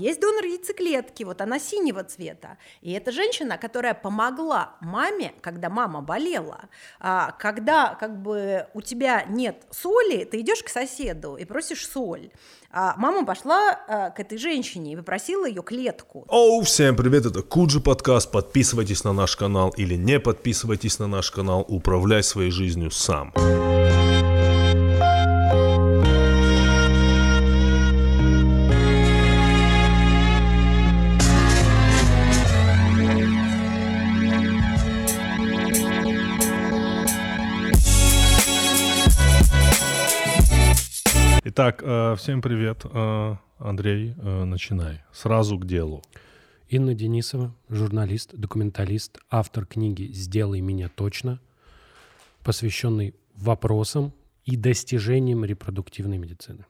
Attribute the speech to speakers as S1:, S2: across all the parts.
S1: есть донор яйцеклетки, вот она синего цвета. И это женщина, которая помогла маме, когда мама болела. А, когда как бы у тебя нет соли, ты идешь к соседу и просишь соль. А мама пошла а, к этой женщине и попросила ее клетку.
S2: Оу, всем привет, это Куджи подкаст. Подписывайтесь на наш канал или не подписывайтесь на наш канал. Управляй своей жизнью сам. Итак, э, всем привет. Э, Андрей, э, начинай. Сразу к делу.
S3: Инна Денисова, журналист, документалист, автор книги «Сделай меня точно», посвященный вопросам и достижениям репродуктивной медицины.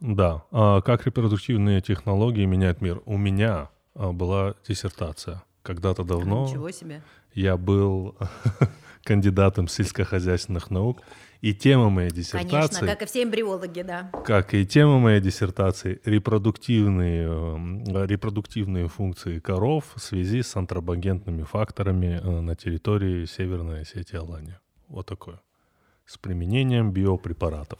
S2: Да. А как репродуктивные технологии меняют мир? У меня была диссертация. Когда-то давно
S1: Ничего себе.
S2: я был кандидатом сельскохозяйственных наук и тема моей диссертации...
S1: Конечно, как и все эмбриологи, да.
S2: Как и тема моей диссертации репродуктивные, э, репродуктивные функции коров в связи с антропогентными факторами э, на территории Северной Осетии Алании. Вот такое. С применением биопрепаратов.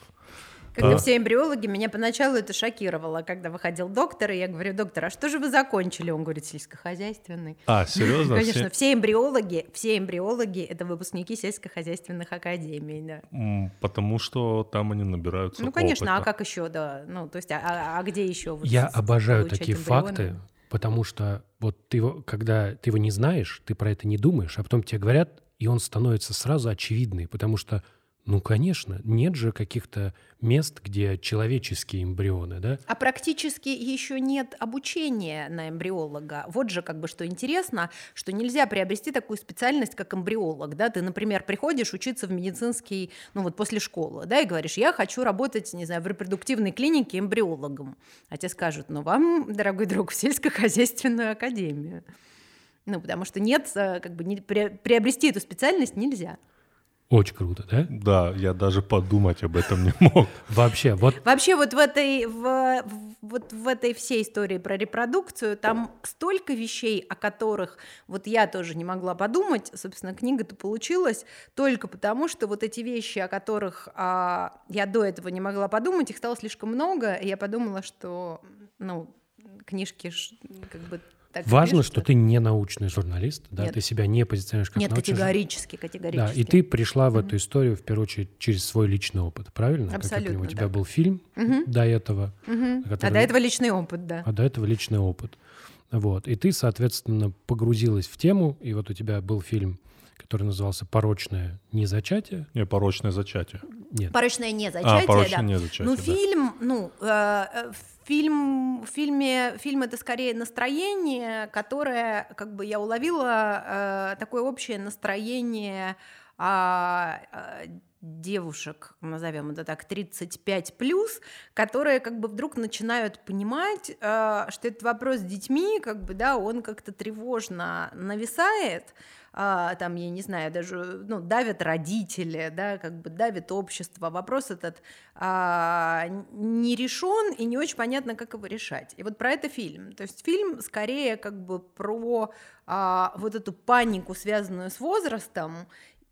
S1: Как и все эмбриологи, меня поначалу это шокировало, когда выходил доктор, и я говорю, доктор, а что же вы закончили? Он говорит, сельскохозяйственный.
S2: А, серьезно?
S1: Конечно, все, эмбриологи, все эмбриологи — это выпускники сельскохозяйственных академий, да.
S2: Потому что там они набираются
S1: Ну, конечно,
S2: опыта.
S1: а как еще, да? Ну, то есть, а, а, а где еще? Вот
S3: я обожаю такие
S1: эмбрионы?
S3: факты, потому что вот ты его, когда ты его не знаешь, ты про это не думаешь, а потом тебе говорят, и он становится сразу очевидный, потому что, ну, конечно, нет же каких-то мест, где человеческие эмбрионы, да?
S1: А практически еще нет обучения на эмбриолога. Вот же как бы что интересно, что нельзя приобрести такую специальность, как эмбриолог. Да? Ты, например, приходишь учиться в медицинский, ну вот после школы, да, и говоришь, я хочу работать, не знаю, в репродуктивной клинике эмбриологом. А тебе скажут, ну вам, дорогой друг, в сельскохозяйственную академию. Ну, потому что нет, э, как бы не, приобрести эту специальность нельзя.
S3: Очень круто, да?
S2: Да, я даже подумать об этом не мог.
S3: Вообще, вот
S1: Вообще вот в этой, в, вот в этой всей истории про репродукцию там столько вещей, о которых вот я тоже не могла подумать. Собственно, книга-то получилась только потому, что вот эти вещи, о которых а, я до этого не могла подумать, их стало слишком много, и я подумала, что, ну, книжки ж как бы так
S3: важно, что ты не научный журналист, да,
S1: Нет.
S3: ты себя не позиционируешь как
S1: Нет,
S3: научный
S1: категорически, категорически.
S3: Да, и ты пришла в эту историю, в первую очередь, через свой личный опыт, правильно? Как я
S1: Абсолютно
S3: понимаю, у тебя был фильм до этого.
S1: А
S3: который-
S1: до этого личный опыт, да.
S3: а до этого личный опыт. Вот. И ты, соответственно, погрузилась в тему, и вот у тебя был фильм, который назывался «Порочное незачатие».
S2: Непорочное зачатие.
S3: Нет,
S1: Порочное не зачатие,
S2: порочное
S1: да.
S2: незачатие,
S1: Ну,
S2: да.
S1: фильм, ну, э, э, фильм, в фильме, фильм это скорее настроение, которое, как бы я уловила, э, такое общее настроение а, э, девушек, назовем это так, 35 плюс, которые как бы вдруг начинают понимать, э, что этот вопрос с детьми, как бы, да, он как-то тревожно нависает, а, там, я не знаю, даже, ну, давят родители, да, как бы давит общество. Вопрос этот а, не решен и не очень понятно, как его решать. И вот про это фильм. То есть фильм скорее как бы про а, вот эту панику, связанную с возрастом,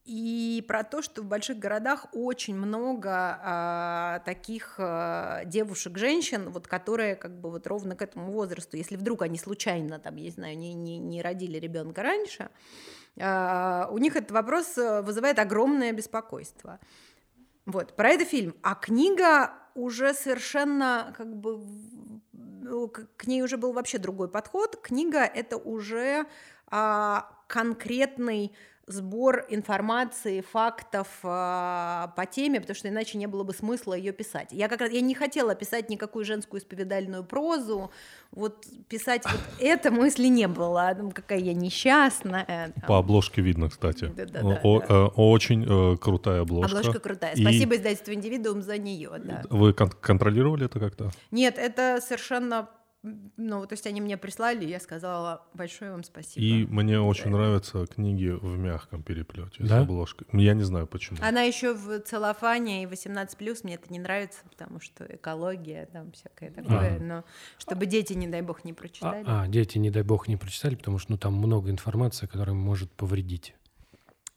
S1: и про то, что в больших городах очень много а, таких а, девушек, женщин, вот которые как бы вот ровно к этому возрасту, если вдруг они случайно там, я не знаю, не, не, не родили ребенка раньше, а, у них этот вопрос э, вызывает огромное беспокойство. Вот, про это фильм. А книга уже совершенно как бы ну, к ней уже был вообще другой подход. Книга это уже а, конкретный сбор информации, фактов а, по теме, потому что иначе не было бы смысла ее писать. Я как раз я не хотела писать никакую женскую исповедальную прозу, вот писать вот это мысли не было, ну, какая я несчастная. там.
S2: По обложке видно, кстати. О-
S1: да.
S2: э, Очень э, крутая обложка.
S1: Обложка крутая.
S2: И
S1: Спасибо издательству «Индивидуум» за нее. Да.
S2: Вы кон- контролировали это как-то?
S1: Нет, это совершенно ну, то есть они мне прислали, я сказала большое вам спасибо.
S2: И мне очень нравятся книги в мягком переплете с
S3: Да?
S2: обложкой. Я не знаю почему.
S1: Она еще в целлофане и 18 мне это не нравится, потому что экология, там всякое такое.
S3: А.
S1: Но чтобы дети, не дай бог, не
S3: А,
S1: прочитали.
S3: а, дети, не дай бог, не прочитали, потому что ну, там много информации, которая может повредить.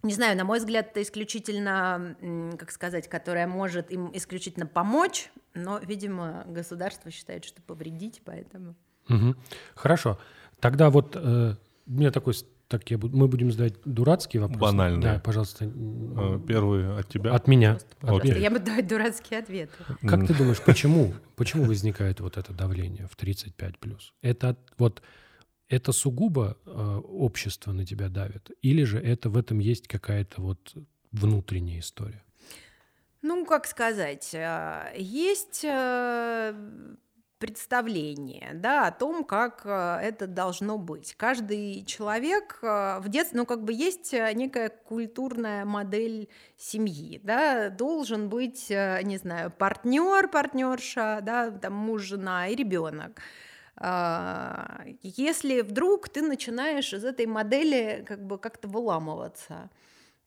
S1: Не знаю, на мой взгляд, это исключительно, как сказать, которая может им исключительно помочь, но, видимо, государство считает, что повредить, поэтому.
S3: Мгм. Хорошо. Тогда вот э, у меня такой, так я, буду- мы будем задавать дурацкие вопросы.
S2: Банальные.
S3: Да, пожалуйста.
S2: Э, Первый от тебя.
S3: От меня.
S1: Пожалуйста. Я буду давать дурацкие ответы.
S3: Как ты думаешь, почему, почему возникает вот это давление в 35 плюс? Это от- вот это сугубо э, общество на тебя давит, или же это в этом есть какая-то вот внутренняя история?
S1: Ну, как сказать, э, есть э, представление, да, о том, как э, это должно быть. Каждый человек в детстве, ну, как бы есть некая культурная модель семьи, да, должен быть, не знаю, партнер, партнерша, да, там муж, жена и ребенок. А, Если вдруг ты начинаешь из этой модели как бы как-то выламываться,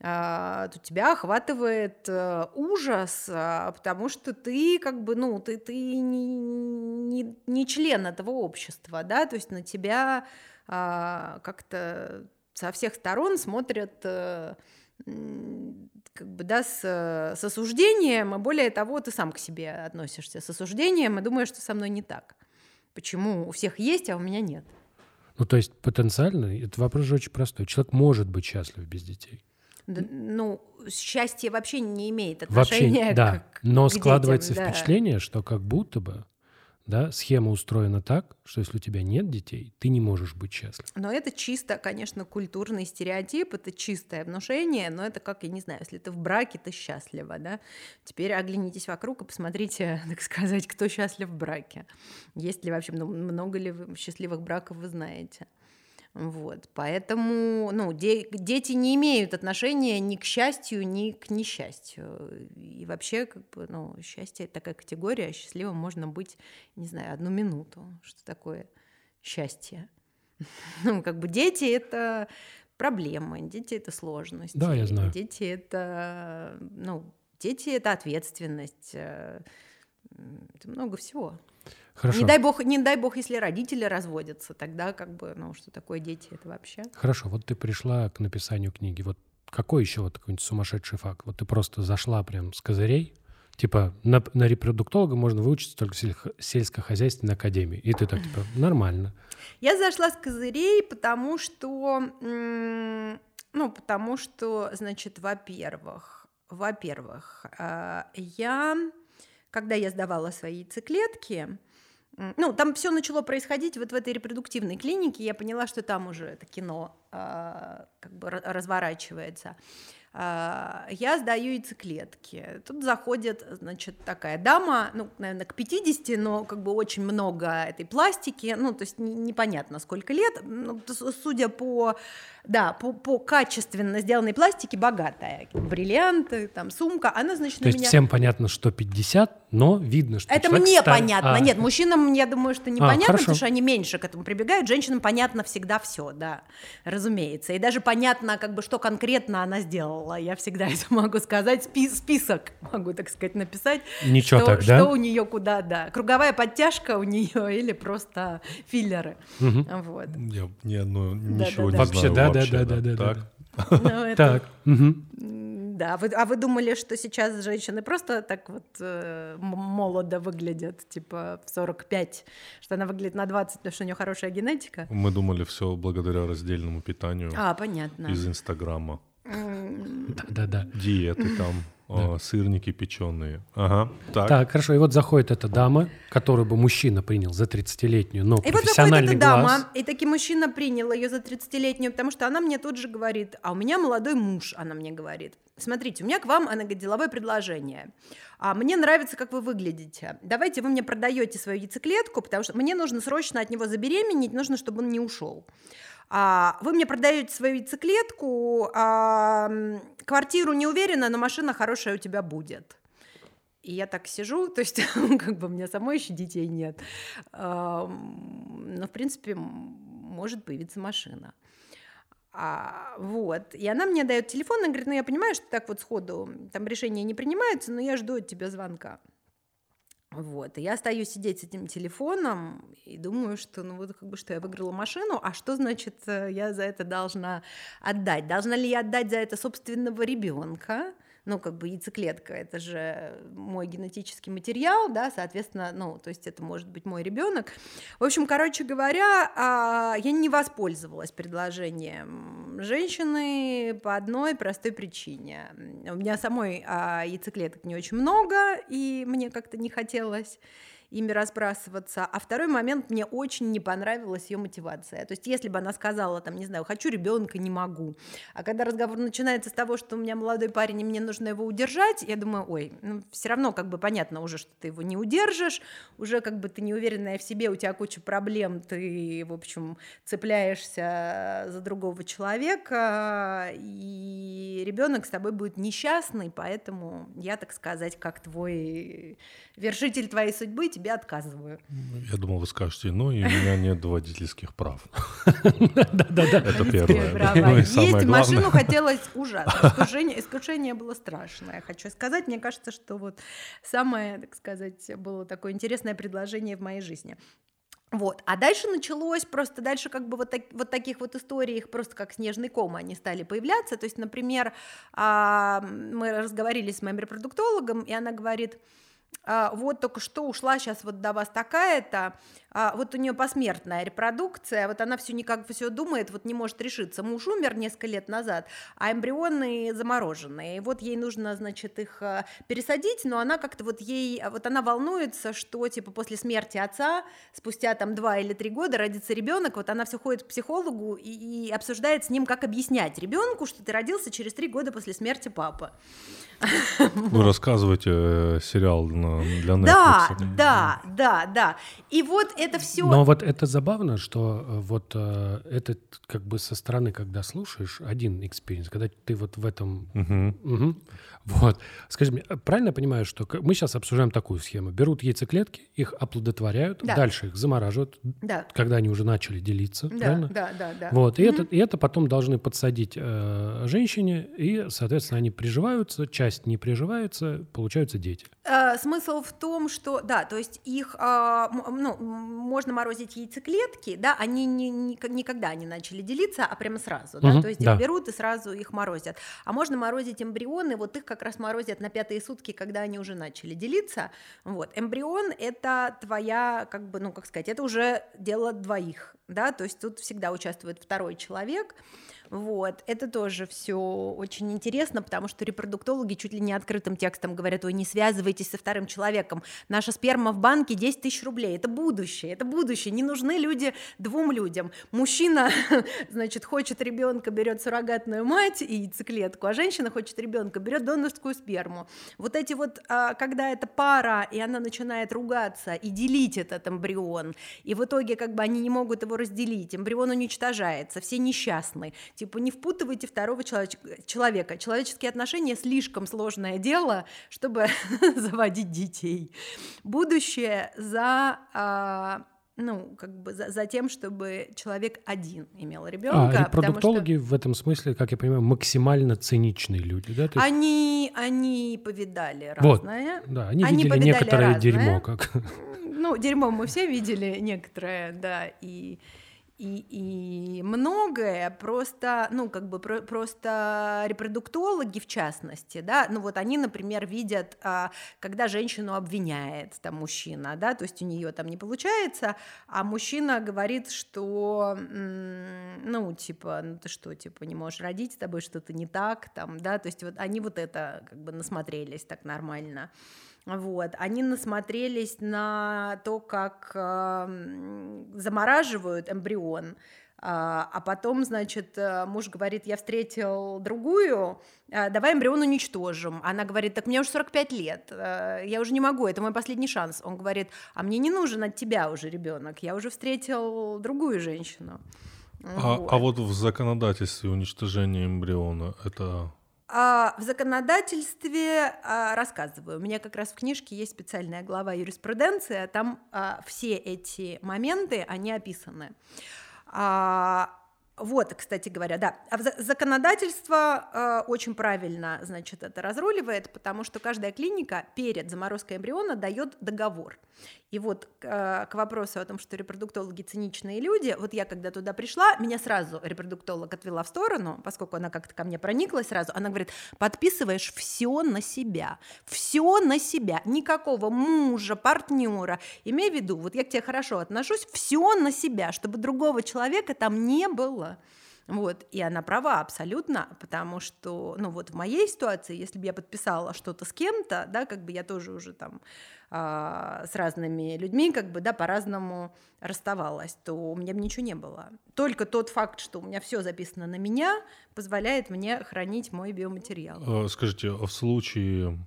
S1: а, то тебя охватывает э, ужас, а, потому что ты как бы, ну, ты, ты не, не, не член этого общества, да, то есть на тебя как-то со всех сторон смотрят э, как бы, да, с, с осуждением, и более того, ты сам к себе относишься с осуждением и думаешь, что со мной не так. Почему у всех есть, а у меня нет?
S3: Ну, то есть потенциально, это вопрос же очень простой. Человек может быть счастлив без детей.
S1: Да, ну, счастье вообще не имеет
S3: Вообще,
S1: отношения
S3: да.
S1: к,
S3: Но
S1: к детям,
S3: складывается
S1: да.
S3: впечатление, что как будто бы да, схема устроена так, что если у тебя нет детей, ты не можешь быть счастлив.
S1: Но это чисто, конечно, культурный стереотип, это чистое внушение, но это как, я не знаю, если ты в браке, ты счастлива, да? Теперь оглянитесь вокруг и посмотрите, так сказать, кто счастлив в браке. Есть ли вообще, ну, много ли вы счастливых браков вы знаете? Вот, поэтому, ну, де- дети не имеют отношения ни к счастью, ни к несчастью. И вообще, как бы, ну, счастье — это такая категория, а счастливым можно быть, не знаю, одну минуту. Что такое счастье? Ну, как бы дети — это проблемы, дети — это сложности.
S3: Да, я знаю.
S1: Дети — это, ну, дети — это ответственность, э, это много всего.
S3: Хорошо.
S1: Не дай бог, не дай бог, если родители разводятся, тогда как бы, ну, что такое дети, это вообще.
S3: Хорошо, вот ты пришла к написанию книги. Вот какой еще вот какой-нибудь сумасшедший факт? Вот ты просто зашла прям с козырей, типа на, на репродуктолога можно выучиться только в сельхо- сельскохозяйственной академии. И ты так, типа, нормально.
S1: Я зашла с козырей, потому что, ну, потому что, значит, во-первых, во-первых, а, я, когда я сдавала свои яйцеклетки, ну, там все начало происходить вот в этой репродуктивной клинике, я поняла, что там уже это кино а, как бы ра- разворачивается. А, Я сдаю яйцеклетки. Тут заходит, значит, такая дама, ну, наверное, к 50, но как бы очень много этой пластики, ну, то есть не- непонятно, сколько лет. Ну, судя по, да, по, по качественно сделанной пластике, богатая. Бриллианты, там, сумка. Она, значит,
S3: То есть
S1: меня...
S3: всем понятно, что 50, но видно, что
S1: Это мне
S3: ста-
S1: понятно.
S3: А,
S1: Нет, мужчинам, я думаю, что непонятно,
S3: хорошо.
S1: потому что они меньше к этому прибегают. Женщинам понятно всегда все, да, разумеется. И даже понятно, как бы, что конкретно она сделала. Я всегда это могу сказать. Спи- список могу, так сказать, написать.
S3: Ничего
S1: что,
S3: так, да?
S1: Что у нее куда, да. Круговая подтяжка у нее или просто филлеры.
S3: Мгм.
S1: Вот.
S2: Я ни одно, ничего
S1: да.
S2: не
S3: Вообще,
S2: знаю
S3: да, да,
S2: вообще,
S3: да, да, да,
S2: Так.
S3: да.
S1: Ну, это-
S3: Так, мгм.
S1: М, Да, вы, а вы думали, что сейчас женщины просто так вот э, молодо выглядят, типа в 45, что она выглядит на 20, потому что у нее хорошая генетика?
S2: Мы думали все благодаря раздельному питанию
S1: А, понятно.
S2: из Инстаграма.
S1: М,
S3: Да, да, да.
S2: Диеты там, сырники печеные. Ага. Так.
S3: Так, хорошо. И вот заходит эта дама, которую бы мужчина принял за 30-летнюю, но
S1: И вот заходит
S3: профессиональный
S1: эта дама, и таки мужчина принял ее за 30-летнюю, потому что она мне тут же говорит, а у меня молодой муж, она мне говорит. Смотрите, у меня к вам, она говорит, деловое предложение. А мне нравится, как вы выглядите. Давайте вы мне продаете свою яйцеклетку, потому что мне нужно срочно от него забеременеть, нужно, чтобы он не ушел. А, вы мне продаете свою яйцеклетку, а, квартиру не уверена, но машина хорошая у тебя будет. И я так сижу, то есть как бы у меня самой еще детей нет. Но, в принципе, может появиться машина. А, вот. И она мне дает телефон, и говорит, ну я понимаю, что так вот сходу там решения не принимаются, но я жду от тебя звонка. Вот, и я стою сидеть с этим телефоном и думаю, что, ну вот как бы, что я выиграла машину, а что значит э, я за это должна отдать? Должна ли я отдать за это собственного ребенка? Ну, как бы яйцеклетка, это же мой генетический материал, да, соответственно, ну, то есть это может быть мой ребенок. В общем, короче говоря, а, я не воспользовалась предложением женщины по одной простой причине. У меня самой а, яйцеклеток не очень много, и мне как-то не хотелось ими разбрасываться. А второй момент, мне очень не понравилась ее мотивация. То есть, если бы она сказала, там, не знаю, хочу ребенка, не могу. А когда разговор начинается с того, что у меня молодой парень, и мне нужно его удержать, я думаю, ой, ну, все равно как бы понятно уже, что ты его не удержишь, уже как бы ты неуверенная в себе, у тебя куча проблем, ты, в общем, цепляешься за другого человека, и ребенок с тобой будет несчастный, поэтому я, так сказать, как твой вершитель твоей судьбы, тебе отказываю.
S2: Я думал, вы скажете, ну и у меня нет водительских прав.
S3: Да-да-да.
S2: Это первое. Ну
S1: Есть, машину хотелось ужасно. Искушение было страшное, хочу сказать. Мне кажется, что вот самое, так сказать, было такое интересное предложение в моей жизни. Вот. А дальше началось просто, дальше как бы вот, так, вот таких вот историй, их просто как снежный ком они стали появляться. То есть, например, а, мы разговаривали с моим репродуктологом, и она говорит, вот только что ушла сейчас вот до вас такая-то, а, вот у нее посмертная репродукция, вот она все никак все думает, вот не может решиться. Муж умер несколько лет назад, а эмбрионы замороженные, и вот ей нужно, значит, их а, пересадить, но она как-то вот ей, вот она волнуется, что типа после смерти отца, спустя там два или три года родится ребенок, вот она все ходит к психологу и, и обсуждает с ним, как объяснять ребенку, что ты родился через три года после смерти папы.
S2: Вы рассказываете э, сериал для Netflix.
S1: Да, да, да, да. И вот это все.
S3: Но вот это забавно, что э, вот э, это как бы со стороны, когда слушаешь, один experience, когда ты вот в этом... Угу. Угу. Вот. Скажи мне, правильно я понимаю, что мы сейчас обсуждаем такую схему. Берут яйцеклетки, их оплодотворяют, да. дальше их замораживают, да. когда они уже начали делиться, да, правильно?
S1: Да, да, да.
S3: Вот. И, угу. это, и это потом должны подсадить э, женщине, и, соответственно, они приживаются, часть не приживается, получаются дети.
S1: Э, смысл в том, что, да, то есть их, э, ну, можно морозить яйцеклетки, да, они не, не, никогда не начали делиться, а прямо сразу, да, угу, то есть да. их берут и сразу их морозят. А можно морозить эмбрионы, вот их как раз морозят на пятые сутки, когда они уже начали делиться. Вот. Эмбрион — это твоя, как бы, ну, как сказать, это уже дело двоих, да, то есть тут всегда участвует второй человек, вот, это тоже все очень интересно, потому что репродуктологи чуть ли не открытым текстом говорят, ой, не связывайтесь со вторым человеком, наша сперма в банке 10 тысяч рублей, это будущее, это будущее, не нужны люди двум людям. Мужчина, значит, хочет ребенка, берет суррогатную мать и яйцеклетку, а женщина хочет ребенка, берет донорскую сперму. Вот эти вот, а, когда это пара, и она начинает ругаться и делить этот эмбрион, и в итоге как бы они не могут его разделить, эмбрион уничтожается, все несчастны, Типа не впутывайте второго человека. Человеческие отношения слишком сложное дело, чтобы заводить детей. Будущее за а, ну, как бы за, за тем, чтобы человек один имел ребенка.
S3: А репродуктологи что... в этом смысле, как я понимаю, максимально циничные люди, да?
S1: есть... Они, они повидали разное.
S3: Вот, да, они, они видели некоторое разное. дерьмо. Как...
S1: Ну, дерьмо мы все видели некоторое, да, и и, и многое просто, ну, как бы про, просто репродуктологи в частности, да, ну вот они, например, видят, а, когда женщину обвиняет там мужчина, да, то есть у нее там не получается, а мужчина говорит, что, ну, типа, ну ты что, типа, не можешь родить, с тобой что-то не так, там, да, то есть вот они вот это как бы насмотрелись так нормально. Вот. Они насмотрелись на то, как э, замораживают эмбрион, а, а потом, значит, э, муж говорит, я встретил другую, а, давай эмбрион уничтожим. Она говорит, так мне уже 45 лет, э, я уже не могу, это мой последний шанс. Он говорит, а мне не нужен от тебя уже ребенок, я уже встретил другую женщину.
S2: А вот. а вот в законодательстве уничтожения эмбриона это
S1: А, в законодательстве а, рассказываю. У меня как раз в книжке есть специальная глава юриспруденция, там а, все эти моменты, они описаны. А, вот, кстати говоря, да. А законодательство э, очень правильно, значит, это разруливает, потому что каждая клиника перед заморозкой эмбриона дает договор. И вот э, к вопросу о том, что репродуктологи циничные люди, вот я когда туда пришла, меня сразу репродуктолог отвела в сторону, поскольку она как-то ко мне прониклась сразу, она говорит, подписываешь все на себя, все на себя, никакого мужа, партнера, имей в виду, вот я к тебе хорошо отношусь, все на себя, чтобы другого человека там не было. Вот, и она права абсолютно, потому что, ну вот в моей ситуации, если бы я подписала что-то с кем-то, да, как бы я тоже уже там а, с разными людьми, как бы, да, по-разному расставалась, то у меня бы ничего не было. Только тот факт, что у меня все записано на меня, позволяет мне хранить мой биоматериал.
S2: А, скажите, а в случае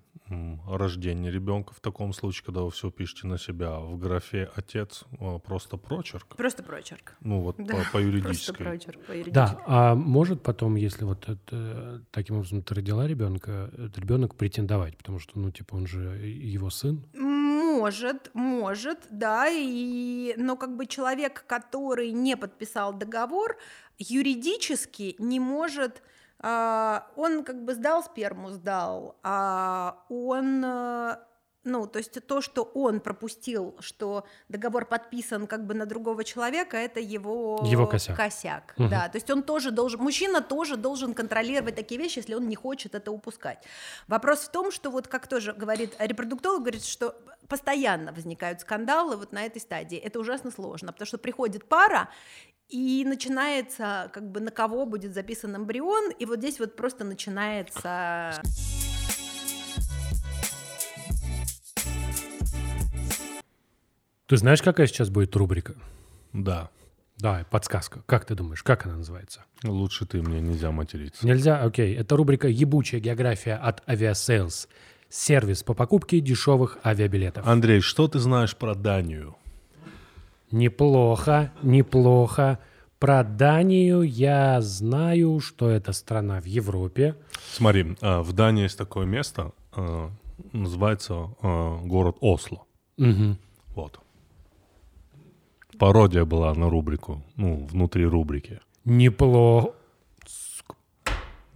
S2: рождения ребенка, в таком случае, когда вы все пишете на себя, в графе отец просто прочерк?
S1: Просто прочерк.
S2: Ну вот да, по, по юридической.
S1: Просто прочерк, по юридической.
S3: Да, а может потом, если вот это, таким образом ты родила ребенка, этот ребенок претендовать, потому что, ну, типа, он же его сын?
S1: Может, может, да, и, но как бы человек, который не подписал договор, юридически не может, он как бы сдал сперму, сдал, а он э, ну, то есть то, что он пропустил, что договор подписан как бы на другого человека, это его,
S3: его косяк.
S1: косяк угу. Да, то есть он тоже должен, мужчина тоже должен контролировать такие вещи, если он не хочет это упускать. Вопрос в том, что вот как тоже говорит репродуктолог, говорит, что постоянно возникают скандалы вот на этой стадии. Это ужасно сложно, потому что приходит пара, и начинается, как бы, на кого будет записан эмбрион, и вот здесь вот просто начинается...
S3: Ты знаешь, какая сейчас будет рубрика?
S2: Да.
S3: Да, подсказка. Как ты думаешь, как она называется?
S2: Лучше ты, мне нельзя материться.
S3: Нельзя? Окей. Это рубрика «Ебучая география» от Aviasales. Сервис по покупке дешевых авиабилетов.
S2: Андрей, что ты знаешь про Данию?
S3: Неплохо, неплохо. Про Данию я знаю, что это страна в Европе.
S2: Смотри, а, в Дании есть такое место, а, называется а, город Осло.
S3: Угу.
S2: Вот пародия была на рубрику, ну, внутри рубрики.
S3: Неплохо.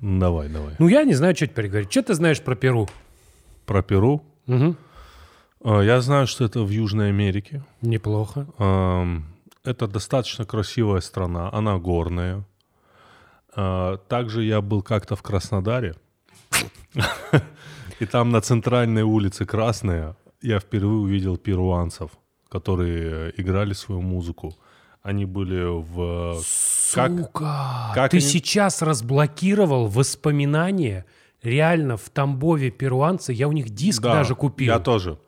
S2: Давай, давай.
S3: Ну, я не знаю, что теперь говорить. Что ты знаешь про Перу?
S2: Про Перу?
S3: Угу.
S2: Я знаю, что это в Южной Америке.
S3: Неплохо.
S2: Это достаточно красивая страна, она горная. А, также я был как-то в Краснодаре. И там на центральной улице Красная я впервые увидел перуанцев которые играли свою музыку. Они были в...
S3: Сука! Как, ты они... сейчас разблокировал воспоминания реально в Тамбове перуанцы. Я у них диск да, даже купил.
S2: я тоже.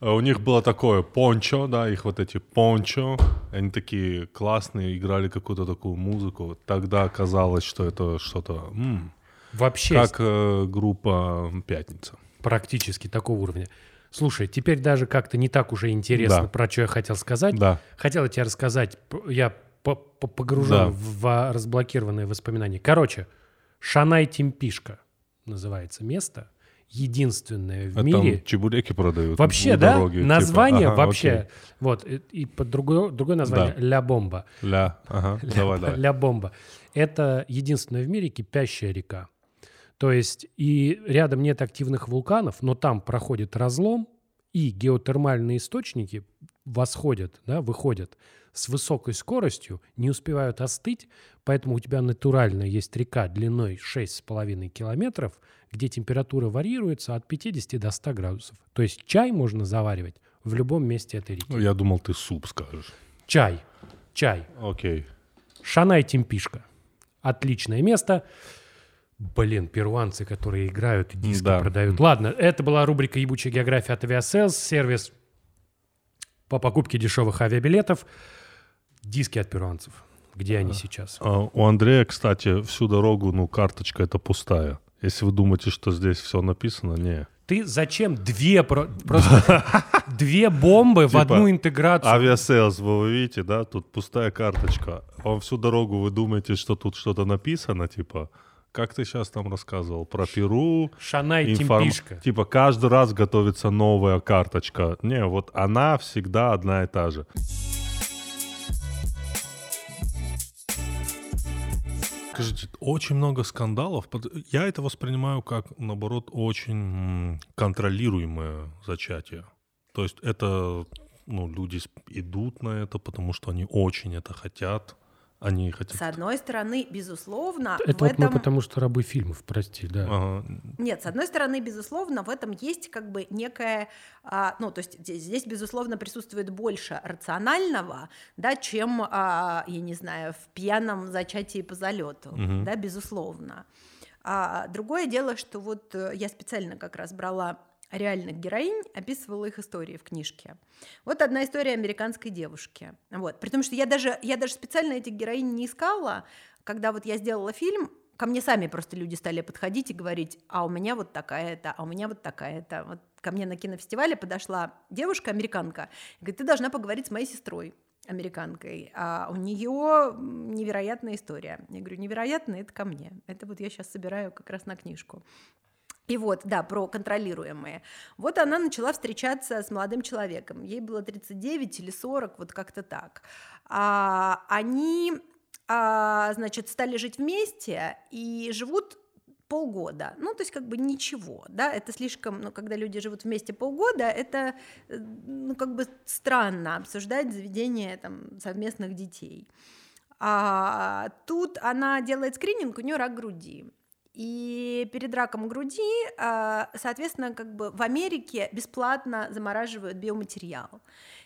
S2: Э, у них было такое пончо, да, их вот эти пончо, они такие классные, играли какую-то такую музыку. Тогда казалось, что это что-то... М-м,
S3: Вообще...
S2: Как э, группа «Пятница».
S3: Практически такого уровня. Слушай, теперь даже как-то не так уже интересно, да. про что я хотел сказать.
S2: Да.
S3: Хотел тебе рассказать, я погружен да. в разблокированные воспоминания. Короче, Шанай Тимпишка называется место. Единственное в а мире.
S2: Там чебуреки продают.
S3: Вообще, да? Дороги, типа. название типа. ага, вообще. Окей. Вот. И, и под другое, другое название да. Ля Бомба.
S2: Ля. Ага. Ля, давай, давай.
S3: Ля Бомба. Это единственная в мире кипящая река. То есть и рядом нет активных вулканов, но там проходит разлом, и геотермальные источники восходят, да, выходят с высокой скоростью, не успевают остыть, поэтому у тебя натурально есть река длиной 6,5 километров, где температура варьируется от 50 до 100 градусов. То есть чай можно заваривать в любом месте этой реки.
S2: Я думал, ты суп скажешь.
S3: Чай. Чай.
S2: Окей.
S3: Шанай Темпишка. Отличное место. Блин, перуанцы, которые играют и диски да. продают. Ладно, это была рубрика «Ебучая география» от Aviasales, сервис по покупке дешевых авиабилетов. Диски от перуанцев. Где они сейчас?
S2: А, у Андрея, кстати, всю дорогу, ну, карточка это пустая. Если вы думаете, что здесь все написано, не.
S3: Ты зачем две просто две бомбы в типа одну интеграцию?
S2: Авиасейлс, вы видите, да? Тут пустая карточка. Вам всю дорогу вы думаете, что тут что-то написано, типа как ты сейчас там рассказывал, про Перу.
S3: Шанай
S2: информ-
S3: Тимпишка.
S2: Типа каждый раз готовится новая карточка. Не, вот она всегда одна и та же. Скажите, очень много скандалов. Я это воспринимаю как, наоборот, очень контролируемое зачатие. То есть это, ну, люди идут на это, потому что они очень это хотят. Они хотят...
S1: С одной стороны, безусловно,
S3: Это
S1: в
S3: вот мы
S1: этом...
S3: потому что рабы фильмов, прости, да.
S2: Ага.
S1: Нет, с одной стороны, безусловно, в этом есть как бы некая, а, ну, то есть здесь, здесь, безусловно, присутствует больше рационального, да, чем, а, я не знаю, в пьяном зачатии по залету,
S2: Мгм.
S1: да, безусловно. А, другое дело, что вот э, я специально как раз брала реальных героинь, описывала их истории в книжке. Вот одна история американской девушки. Вот. При том, что я даже, я даже специально этих героинь не искала. Когда вот я сделала фильм, ко мне сами просто люди стали подходить и говорить, а у меня вот такая-то, а у меня вот такая-то. Вот ко мне на кинофестивале подошла девушка, американка, говорит, ты должна поговорить с моей сестрой американкой, а у нее невероятная история. Я говорю, невероятная, это ко мне. Это вот я сейчас собираю как раз на книжку. И вот, да, про контролируемые. Вот она начала встречаться с молодым человеком. Ей было 39 или 40, вот как-то так. А, они, а, значит, стали жить вместе и живут полгода. Ну, то есть как бы ничего, да, это слишком, ну, когда люди живут вместе полгода, это, э, ну, как бы странно обсуждать заведение там совместных детей. А тут она делает скрининг, у нее рак груди. И перед раком груди, а, соответственно, как бы в Америке бесплатно замораживают биоматериал.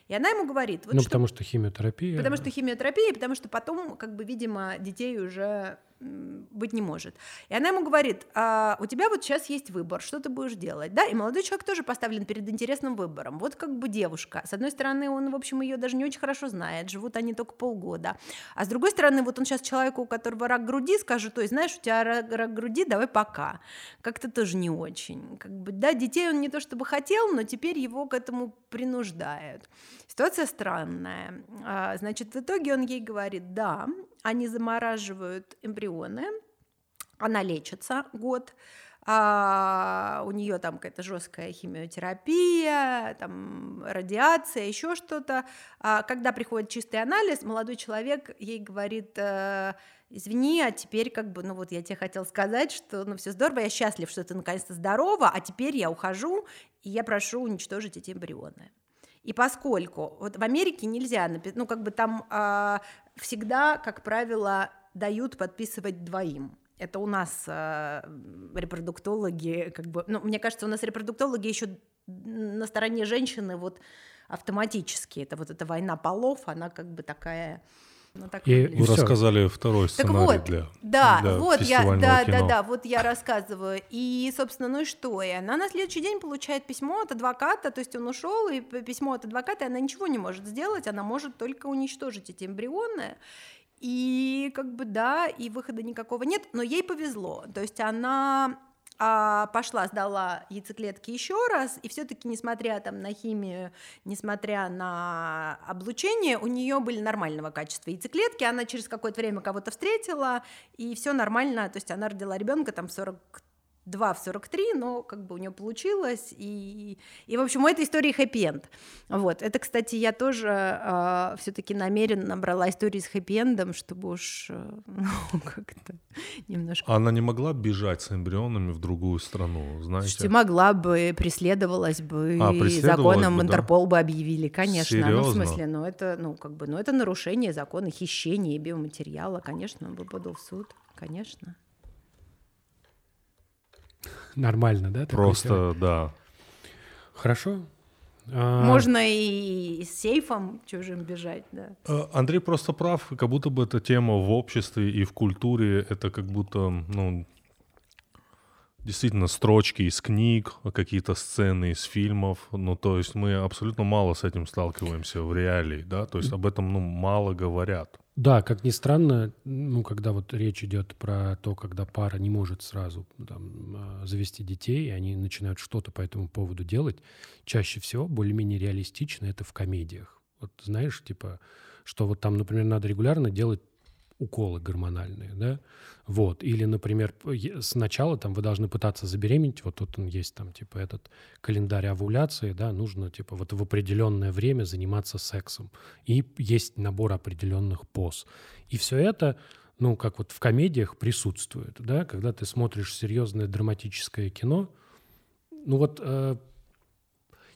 S1: И она ему говорит, вот
S3: ну,
S1: что-
S3: потому что химиотерапия.
S1: Потому что химиотерапия, потому что потом, как бы, видимо, детей уже быть не может. И она ему говорит, «А, у тебя вот сейчас есть выбор, что ты будешь делать, да? И молодой человек тоже поставлен перед интересным выбором. Вот как бы девушка. С одной стороны, он, в общем, ее даже не очень хорошо знает, живут они только полгода. А с другой стороны, вот он сейчас человеку, у которого рак груди, скажет, ой, знаешь, у тебя рак, рак груди, давай пока. Как-то тоже не очень. Как бы, да, детей он не то чтобы хотел, но теперь его к этому принуждают. Ситуация странная. А, Значит, в итоге он ей говорит, да, они замораживают эмбрионы, она лечится год, а, у нее там какая-то жесткая химиотерапия, там радиация, еще что-то. А, когда приходит чистый анализ, молодой человек ей говорит, э, извини, а теперь как бы, ну вот я тебе хотел сказать, что ну все здорово, я счастлив, что ты наконец-то здорова, а теперь я ухожу, и я прошу уничтожить эти эмбрионы. И поскольку вот в Америке нельзя, ну как бы там а, всегда, как правило, дают подписывать двоим. Это у нас а, репродуктологи, как бы, ну мне кажется, у нас репродуктологи еще на стороне женщины вот автоматически. Это вот эта война полов, она как бы такая. Ну, так
S3: И-.
S2: Вы
S3: всё.
S2: рассказали второй
S1: Так
S2: сценарий
S1: вот,
S2: для,
S1: да,
S2: для
S1: вот я, да,
S2: кино.
S1: да, да, вот я рассказываю. И, собственно, ну и что? И она на следующий день получает письмо от адвоката, то есть он ушел, и письмо от адвоката, и она ничего не может сделать, она может только уничтожить эти эмбрионы. И как бы да, и выхода никакого нет, но ей повезло. То есть она а, пошла, сдала яйцеклетки еще раз, и все-таки, несмотря там на химию, несмотря на облучение, у нее были нормального качества яйцеклетки, она через какое-то время кого-то встретила, и все нормально, то есть она родила ребенка там в 42 в 43, но как бы у нее получилось, и, и в общем, у этой истории хэппи-энд. Вот, это, кстати, я тоже все-таки намеренно брала истории с хэппи-эндом, чтобы уж э, ну, как-то немножко
S2: Она не могла бежать с эмбрионами в другую страну, знаете?
S1: Слушайте, могла бы, преследовалась бы,
S2: А, преследовалась
S1: законом
S2: бы, да?
S1: Интерпол бы объявили, конечно. Ну, в
S2: Серьезно?
S1: смысле, ну это, ну, как бы, ну это нарушение закона хищения биоматериала, конечно, он бы подал в суд, конечно.
S3: Нормально, да?
S2: Просто, да.
S3: Хорошо. А,
S1: Можно и с сейфом чужим бежать, да.
S2: Э, Андрей просто прав, как будто бы эта тема в обществе и в культуре, это как будто, ну, действительно строчки из книг, какие-то сцены из фильмов, ну, то есть мы абсолютно мало с этим сталкиваемся в реалии, да, то есть об этом, ну, мало говорят.
S3: Да, как ни странно, ну, когда вот речь идет про то, когда пара не может сразу там, а, завести детей, и они начинают что-то по этому поводу делать, чаще всего более-менее реалистично это в комедиях. Вот знаешь, типа, что вот там, например, надо регулярно делать уколы гормональные, да, вот, или, например, сначала там вы должны пытаться забеременеть, вот тут он есть там, типа, этот календарь овуляции, да, нужно, типа, вот в определенное время заниматься сексом, и есть набор определенных поз, и все это ну, как вот в комедиях присутствует, да, когда ты смотришь серьезное драматическое кино, ну вот э,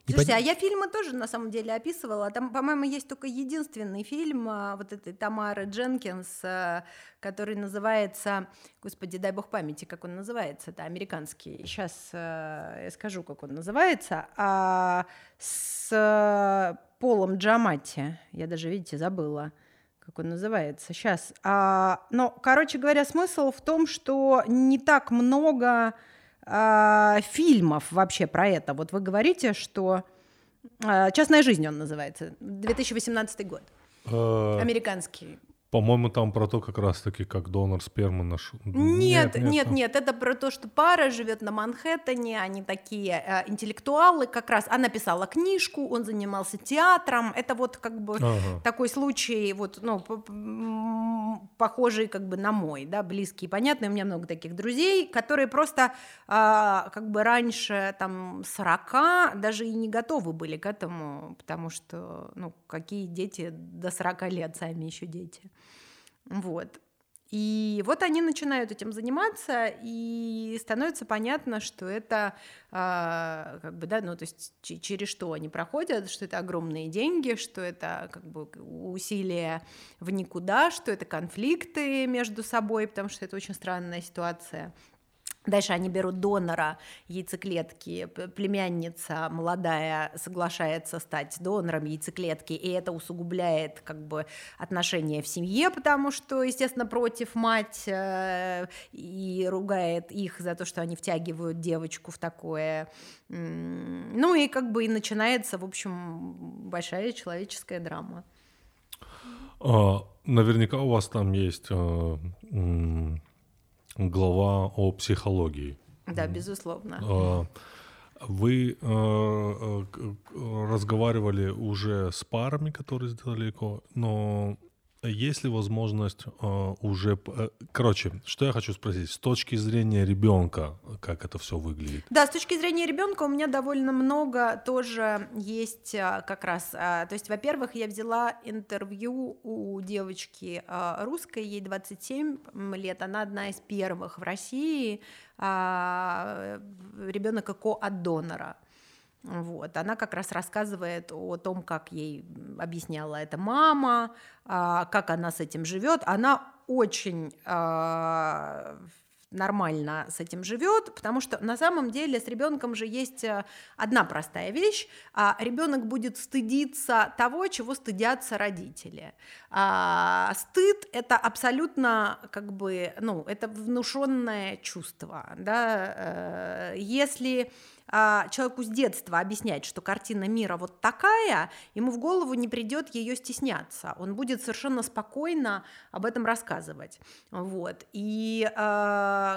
S1: Слушайте, а я фильмы тоже на самом деле описывала. Там, по-моему, есть только единственный фильм а, вот этой Тамары Дженкинс, а, который называется, господи, дай бог памяти, как он называется, это американский. Сейчас а, я скажу, как он называется. А, с Полом Джамати. Я даже, видите, забыла как он называется сейчас. А, но, короче говоря, смысл в том, что не так много э, фильмов вообще про это. Вот вы говорите, что э, «Частная жизнь» он называется, 2018 год, э, американский.
S2: По-моему, там про то как раз-таки, как донор спермы наш.
S1: Нет, нет, нет, нет, это про то, что пара живет на Манхэттене, они такие э, интеллектуалы, как раз она писала книжку, он занимался театром, это вот как бы ага. такой случай, вот, ну, похожий как бы на мой, да, близкий, понятный, у меня много таких друзей, которые просто э, как бы раньше там 40 даже и не готовы были к этому, потому что, ну, какие дети до 40 лет, сами еще дети. Вот. И вот они начинают этим заниматься, и становится понятно, что это э, как бы, да, ну, то есть через что они проходят, что это огромные деньги, что это как бы усилия в никуда, что это конфликты между собой, потому что это очень странная ситуация. Дальше они берут донора яйцеклетки, племянница молодая соглашается стать донором яйцеклетки, и это усугубляет как бы отношения в семье, потому что, естественно, против мать э, и ругает их за то, что они втягивают девочку в такое. Ну и как бы и начинается, в общем, большая человеческая драма.
S2: А, наверняка у вас там есть а, глава о психологии.
S1: Да, безусловно.
S2: А, вы э, э, разговаривали уже с парами, которые сделали ЭКО, но есть ли возможность э, уже... Э, короче, что я хочу спросить. С точки зрения ребенка, как это все выглядит?
S1: Да, с точки зрения ребенка у меня довольно много тоже есть э, как раз. Э, то есть, во-первых, я взяла интервью у девочки э, русской, ей 27 лет, она одна из первых в России, э, ребенок ЭКО от донора. Вот. Она как раз рассказывает о том, как ей объясняла это мама, а, как она с этим живет. Она очень а, нормально с этим живет, потому что на самом деле с ребенком же есть э, одна простая вещь. А ребенок будет стыдиться того, чего стыдятся родители. Стыд это абсолютно как бы, ну, это внушенное чувство. Да? Э, если человеку с детства объяснять, что картина мира вот такая, ему в голову не придет ее стесняться. Он будет совершенно спокойно об этом рассказывать. Вот. И э,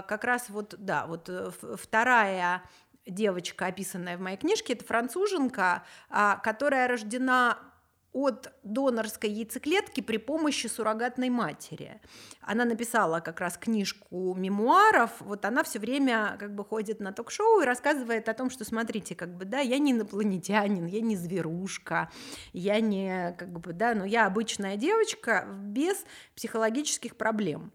S1: как раз вот, да, вот э, вторая девочка, описанная в моей книжке, это француженка, а, которая рождена от донорской яйцеклетки при помощи суррогатной матери. Она написала как раз книжку мемуаров, вот она все время как бы ходит на ток-шоу и рассказывает о том, что смотрите, как бы, да, я не инопланетянин, я не зверушка, я не, как бы, да, но я обычная девочка без психологических проблем.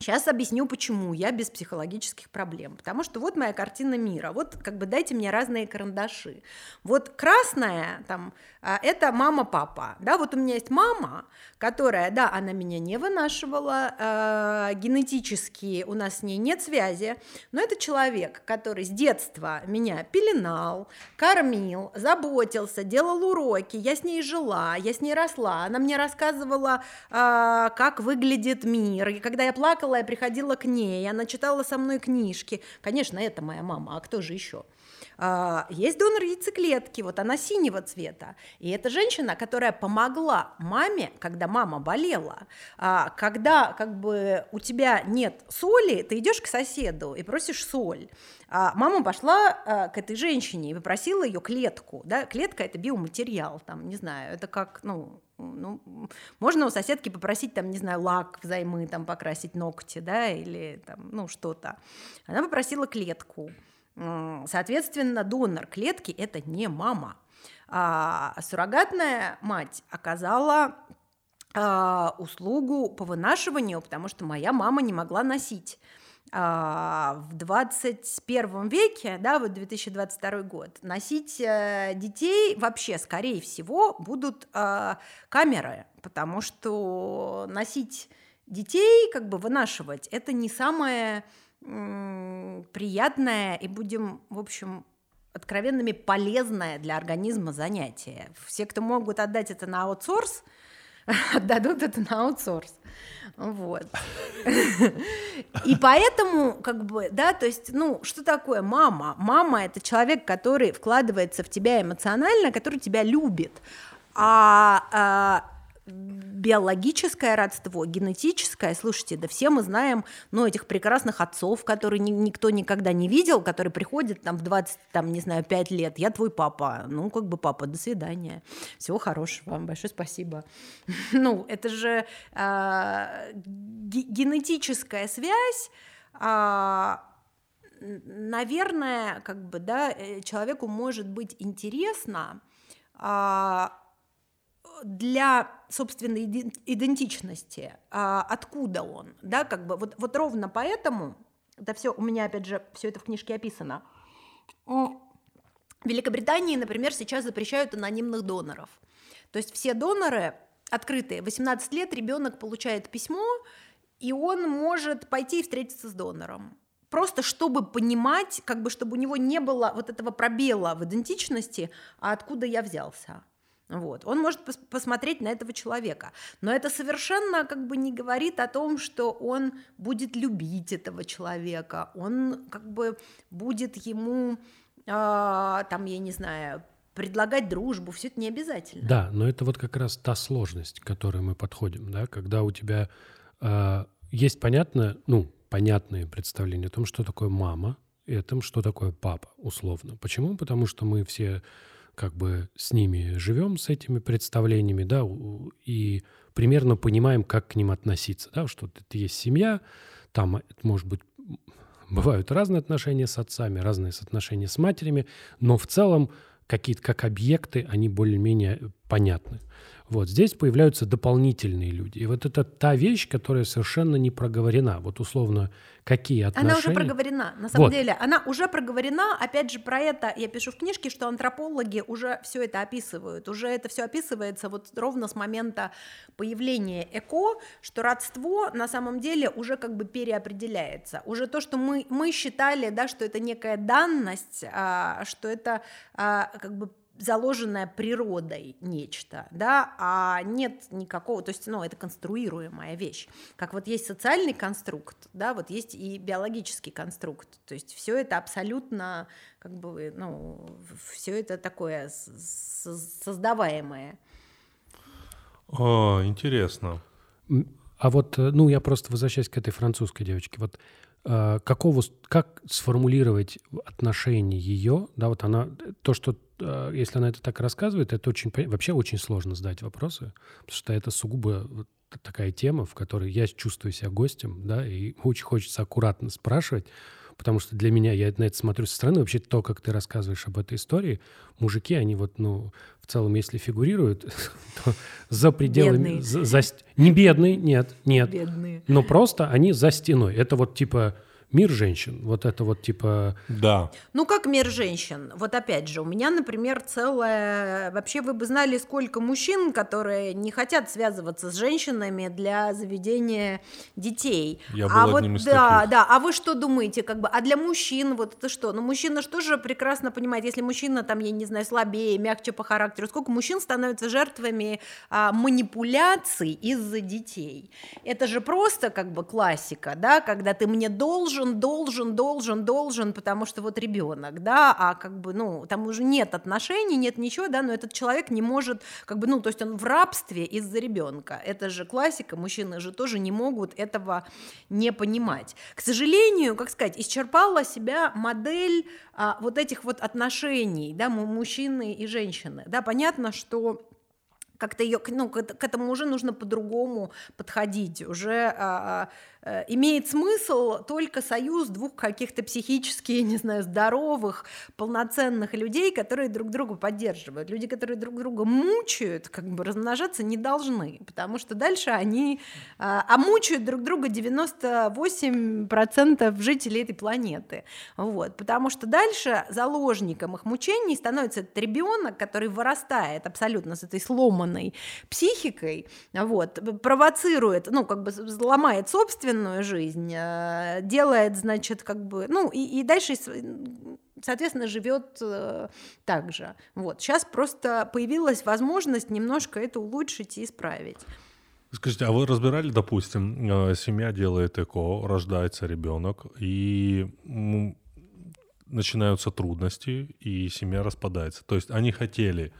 S1: Сейчас объясню, почему я без психологических проблем. Потому что вот моя картина мира. Вот как бы дайте мне разные карандаши. Вот красная там а, это мама-папа. Да, вот у меня есть мама, которая, да, она меня не вынашивала, э, генетически у нас с ней нет связи, но это человек, который с детства меня пеленал, кормил, заботился, делал уроки, я с ней жила, я с ней росла, она мне рассказывала, э, как выглядит мир, и когда я плакала, я приходила к ней, она читала со мной книжки, конечно, это моя мама, а кто же еще? А, есть донор яйцеклетки, вот она синего цвета. И это женщина, которая помогла маме, когда мама болела. А, когда как бы у тебя нет соли, ты идешь к соседу и просишь соль. А мама пошла к этой женщине и попросила ее клетку. Да? Клетка это биоматериал, там, не знаю, это как, ну, ну, можно у соседки попросить, там, не знаю, лак взаймы, там, покрасить ногти, да, или там, ну, что-то. Она попросила клетку. Соответственно, донор клетки – это не мама. А суррогатная мать оказала а, услугу по вынашиванию, потому что моя мама не могла носить. А, в 21 веке, да, вот 2022 год, носить э, детей вообще, скорее всего, будут а, камеры, потому что носить детей, как бы вынашивать, это не самое приятное и будем, в общем, откровенными полезное для организма занятие. Все, кто могут отдать это на аутсорс, отдадут это на аутсорс. Вот. И поэтому, как бы, да, то есть, ну, что такое мама? Мама – это человек, который вкладывается в тебя эмоционально, который тебя любит. А, а биологическое родство, генетическое, слушайте, да все мы знаем, ну, этих прекрасных отцов, которые ни, никто никогда не видел, которые приходят там в 20, там, не знаю, 5 лет, я твой папа, ну, как бы папа, до свидания, всего хорошего, вам большое спасибо. Ну, это же э, генетическая связь, э, наверное, как бы, да, э, человеку может быть интересно, э, для собственной идентичности, а, откуда он, да, как бы вот, вот ровно поэтому, это все у меня опять же все это в книжке описано. В Великобритании, например, сейчас запрещают анонимных доноров. То есть все доноры открытые. 18 лет ребенок получает письмо, и он может пойти и встретиться с донором. Просто чтобы понимать, как бы чтобы у него не было вот этого пробела в идентичности, а откуда я взялся. Вот. Он может пос посмотреть на этого человека, но это совершенно как бы не говорит о том, что он будет любить этого человека, он как бы будет ему, э, там, я не знаю, предлагать дружбу, все это не обязательно.
S3: Да, но это вот как раз та сложность, к которой мы подходим, да, когда у тебя э, есть понятно, ну, понятные представления о том, что такое мама, и о том, что такое папа, условно. Почему? Потому что мы все как бы с ними живем, с этими представлениями, да, и примерно понимаем, как к ним относиться, да, что это есть семья, там, может быть, бывают разные отношения с отцами, разные отношения с матерями, но в целом какие-то как объекты, они более-менее понятны. Вот здесь появляются дополнительные люди. И вот это та вещь, которая совершенно не проговорена. Вот условно, какие отношения...
S1: Она уже проговорена, на самом вот. деле. Она уже проговорена. Опять же, про это я пишу в книжке, что антропологи уже все это описывают. Уже это все описывается вот ровно с момента появления ЭКО, что родство на самом деле уже как бы переопределяется. Уже то, что мы, мы считали, да, что это некая данность, а, что это а, как бы заложенное природой нечто, да, а нет никакого, то есть, ну, это конструируемая вещь. Как вот есть социальный конструкт, да, вот есть и биологический конструкт, то есть все это абсолютно, как бы, ну, все это такое создаваемое.
S2: О, интересно.
S3: А вот, э, ну, я просто возвращаюсь к этой французской девочке. Вот какого, как сформулировать отношение ее, да, вот она, то, что а, если она это так рассказывает, это очень, вообще очень сложно задать вопросы, потому что это сугубо такая тема, в которой я чувствую себя гостем, да, и очень хочется аккуратно спрашивать, потому что для меня, я на это смотрю со стороны, вообще то, как ты рассказываешь об этой истории, мужики, они вот, ну, в целом, если фигурируют, то за пределами... За, за, не бедные, нет, нет. Бедные. Но просто они за стеной. Это вот типа мир женщин, вот это вот типа...
S2: Да.
S1: Ну, как мир женщин? Вот опять же, у меня, например, целое... Вообще, вы бы знали, сколько мужчин, которые не хотят связываться с женщинами для заведения детей.
S2: Я был
S1: а
S2: одним
S1: вот,
S2: из
S1: да,
S2: таких.
S1: да, а вы что думаете, как бы, а для мужчин вот это что? Ну, мужчина что же прекрасно понимает, если мужчина там, я не знаю, слабее, мягче по характеру, сколько мужчин становятся жертвами а, манипуляций из-за детей? Это же просто как бы классика, да, когда ты мне должен должен, должен, должен, должен, потому что вот ребенок, да, а как бы, ну, там уже нет отношений, нет ничего, да, но этот человек не может, как бы, ну, то есть он в рабстве из-за ребенка. Это же классика, мужчины же тоже не могут этого не понимать. К сожалению, как сказать, исчерпала себя модель а, вот этих вот отношений, да, мужчины и женщины, да, понятно, что как-то ее, ну, к, к этому уже нужно по-другому подходить, уже а, Э, имеет смысл только союз двух каких-то психически, не знаю, здоровых, полноценных людей, которые друг друга поддерживают. Люди, которые друг друга мучают, как бы размножаться не должны, потому что дальше они... А, а мучают друг друга 98% жителей этой планеты. Вот, потому что дальше заложником их мучений становится этот ребенок, который вырастает абсолютно с этой сломанной психикой, вот, провоцирует, ну, как бы ломает собственность собственную жизнь, э, делает, значит, как бы, ну, и, и дальше, соответственно, живет э, так же. Вот. Сейчас просто появилась возможность немножко это улучшить и исправить.
S2: Скажите, а вы разбирали, допустим, э, семья делает ЭКО, рождается ребенок, и начинаются трудности, и семья распадается. То есть они хотели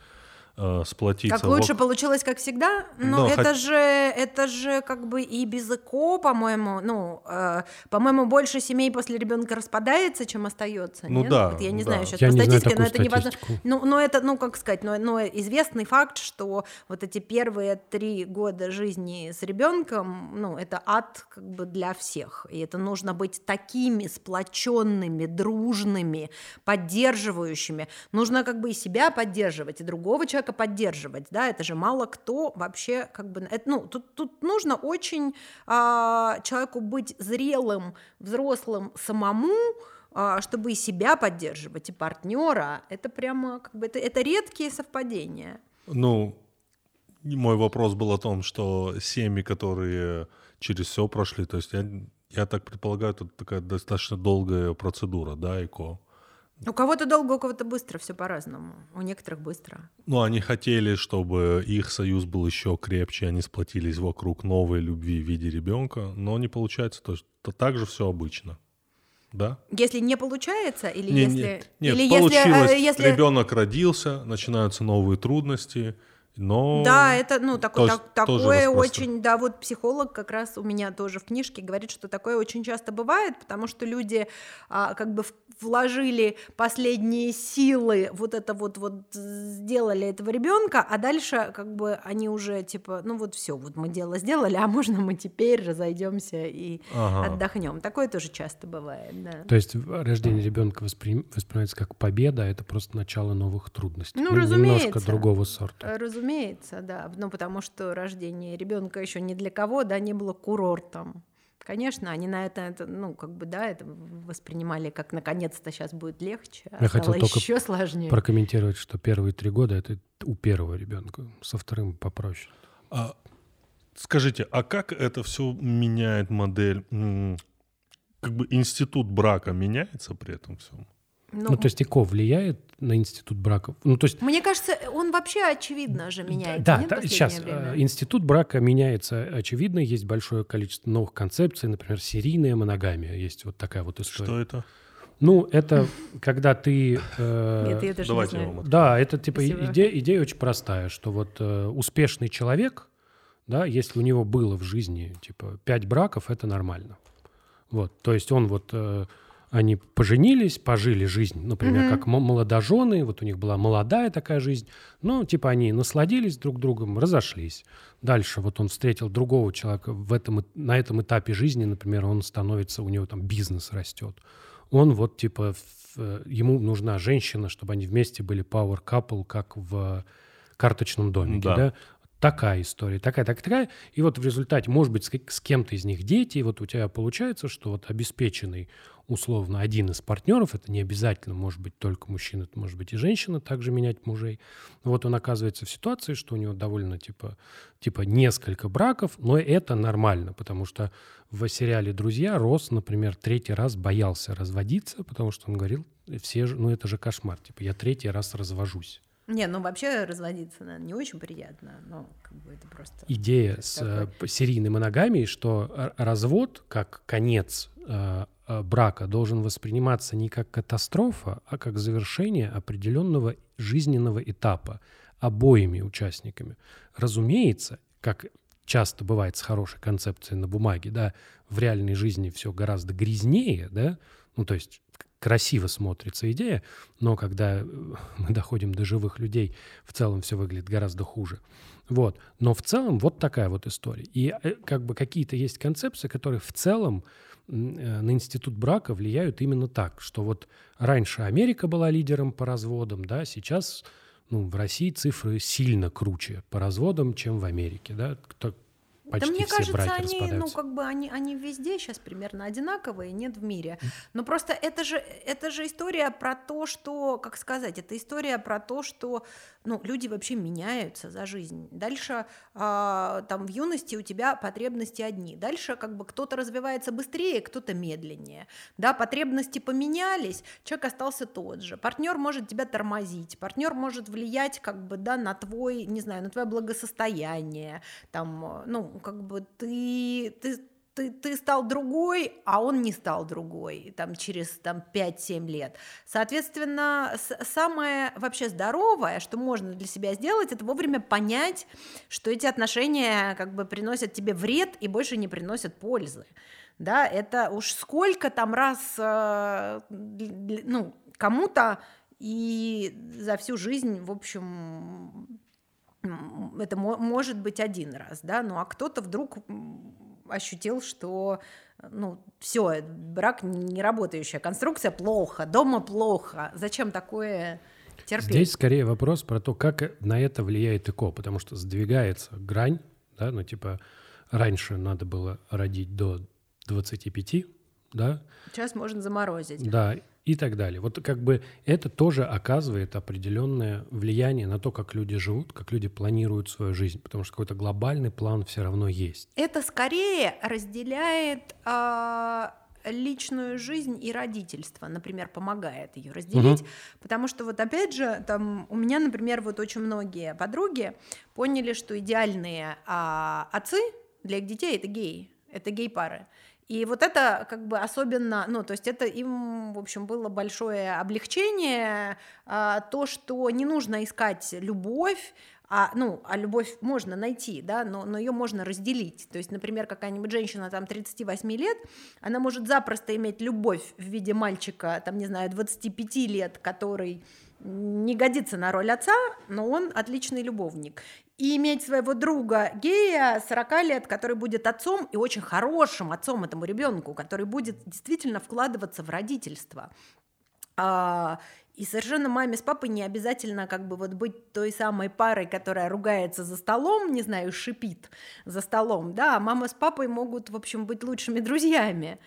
S2: э, сплотиться.
S1: Как лучше вок... получилось, как всегда. Но, Но это хот... же это же как бы и без ЭКО, по-моему, ну, э, по-моему, больше семей после ребенка распадается, чем остается.
S2: Ну
S1: нет?
S2: да.
S1: Вот я не
S2: да.
S1: знаю сейчас
S3: я
S1: по
S3: статистике,
S1: но это не важно. Ну, но это, ну, как сказать, но, но известный факт, что вот эти первые три года жизни с ребенком, ну, это ад как бы для всех. И это нужно быть такими сплоченными, дружными, поддерживающими. Нужно как бы и себя поддерживать, и другого человека человека поддерживать, да, это же мало кто вообще как бы, это, ну, тут, тут нужно очень а, человеку быть зрелым, взрослым самому, а, чтобы и себя поддерживать, и партнера, это прямо как бы, это, это редкие совпадения.
S2: Ну, мой вопрос был о том, что семьи, которые через все прошли, то есть я, я так предполагаю, это такая достаточно долгая процедура, да, ЭКО.
S1: У кого-то долго, у кого-то быстро, все по-разному. У некоторых быстро.
S2: Ну, они хотели, чтобы их союз был еще крепче, они сплотились вокруг новой любви в виде ребенка, но не получается, то есть то так же все обычно. Да?
S1: Если не получается, или
S2: не,
S1: если...
S2: Нет, нет
S1: или
S2: получилось,
S1: если, если...
S2: ребенок родился, начинаются новые трудности, но
S1: да, это ну такое,
S2: то,
S1: так, такое очень, да, вот психолог как раз у меня тоже в книжке говорит, что такое очень часто бывает, потому что люди а, как бы вложили последние силы, вот это вот вот сделали этого ребенка, а дальше как бы они уже типа, ну вот все, вот мы дело сделали, а можно мы теперь разойдемся и ага. отдохнем. Такое тоже часто бывает, да.
S3: То есть рождение ребенка воспри... воспринимается как победа, а это просто начало новых трудностей.
S1: Ну, ну разумеется.
S3: Немножко другого сорта.
S1: Разумеется да. Ну, потому что рождение ребенка еще ни для кого, да, не было курортом. Конечно, они на это, это, ну, как бы, да, это воспринимали как наконец-то сейчас будет легче, а
S3: Я хотел только
S1: еще сложнее.
S3: прокомментировать, что первые три года это у первого ребенка, со вторым попроще.
S2: А, скажите, а как это все меняет модель? Как бы институт брака меняется при этом всем?
S3: Ну, ну, то есть ЭКО влияет на институт брака? Ну, то есть...
S1: Мне кажется, он вообще очевидно же меняется.
S3: Да, да сейчас время? Э, институт брака меняется очевидно. Есть большое количество новых концепций, например, серийная моногамия. Есть вот такая вот история.
S2: Что это?
S3: Ну, это когда ты...
S1: Э, Нет, я даже
S2: Давайте
S1: не знаю.
S3: Да, это типа идея, идея очень простая, что вот э, успешный человек, да, если у него было в жизни типа пять браков, это нормально. Вот, то есть он вот... Э, они поженились, пожили жизнь, например, mm-hmm. как молодожены, вот у них была молодая такая жизнь, ну, типа они насладились друг другом, разошлись. Дальше вот он встретил другого человека в этом, на этом этапе жизни, например, он становится, у него там бизнес растет. Он вот типа, ему нужна женщина, чтобы они вместе были power couple, как в карточном домике, да. да? Такая история, такая, такая, такая. И вот в результате, может быть, с, кем-то из них дети, и вот у тебя получается, что вот обеспеченный условно один из партнеров, это не обязательно может быть только мужчина, это может быть и женщина, также менять мужей. Вот он оказывается в ситуации, что у него довольно типа, типа несколько браков, но это нормально, потому что в сериале «Друзья» Рос, например, третий раз боялся разводиться, потому что он говорил, все же, ну это же кошмар, типа я третий раз развожусь.
S1: Не, ну вообще разводиться, наверное, не очень приятно, но как бы это просто...
S3: Идея с такой... серийной моногамией, что развод как конец э, э, брака должен восприниматься не как катастрофа, а как завершение определенного жизненного этапа обоими участниками. Разумеется, как часто бывает с хорошей концепцией на бумаге, да, в реальной жизни все гораздо грязнее, да, ну, то есть красиво смотрится идея, но когда э, мы доходим до живых людей, в целом все выглядит гораздо хуже. Вот. Но в целом вот такая вот история. И э, как бы какие-то есть концепции, которые в целом э, на институт брака влияют именно так, что вот раньше Америка была лидером по разводам, да, сейчас ну, в России цифры сильно круче по разводам, чем в Америке, да, почти
S1: да мне
S3: все
S1: кажется, они, ну, как бы они, они везде сейчас примерно одинаковые, нет в мире. Но просто это же, это же история про то, что, как сказать, это история про то, что ну, люди вообще меняются за жизнь. Дальше э, там в юности у тебя потребности одни. Дальше как бы кто-то развивается быстрее, кто-то медленнее. Да, потребности поменялись, человек остался тот же. Партнер может тебя тормозить, партнер может влиять как бы, да, на твой, не знаю, на твое благосостояние. Там, ну, как бы ты, ты ты, ты стал другой, а он не стал другой там, через там, 5-7 лет. Соответственно, самое вообще здоровое, что можно для себя сделать, это вовремя понять, что эти отношения как бы приносят тебе вред и больше не приносят пользы. Да, это уж сколько там раз, э, ну, кому-то и за всю жизнь, в общем, это может быть один раз, да, ну а кто-то вдруг ощутил, что ну, все, брак не работающая конструкция, плохо, дома плохо. Зачем такое терпеть?
S3: Здесь скорее вопрос про то, как на это влияет ЭКО, потому что сдвигается грань, да, ну, типа, раньше надо было родить до 25, да.
S1: Сейчас можно заморозить.
S3: Да, и так далее. Вот как бы это тоже оказывает определенное влияние на то, как люди живут, как люди планируют свою жизнь, потому что какой-то глобальный план все равно есть.
S1: Это скорее разделяет э, личную жизнь и родительство, например, помогает ее разделить, угу. потому что вот опять же там у меня, например, вот очень многие подруги поняли, что идеальные э, отцы для их детей это геи, это гей-пары. И вот это как бы особенно, ну, то есть это им, в общем, было большое облегчение, а, то, что не нужно искать любовь, а, ну, а любовь можно найти, да, но, но ее можно разделить. То есть, например, какая-нибудь женщина там 38 лет, она может запросто иметь любовь в виде мальчика, там, не знаю, 25 лет, который не годится на роль отца, но он отличный любовник и иметь своего друга гея 40 лет, который будет отцом и очень хорошим отцом этому ребенку, который будет действительно вкладываться в родительство. А, и совершенно маме с папой не обязательно как бы вот быть той самой парой, которая ругается за столом, не знаю, шипит за столом, да, а мама с папой могут, в общем, быть лучшими друзьями.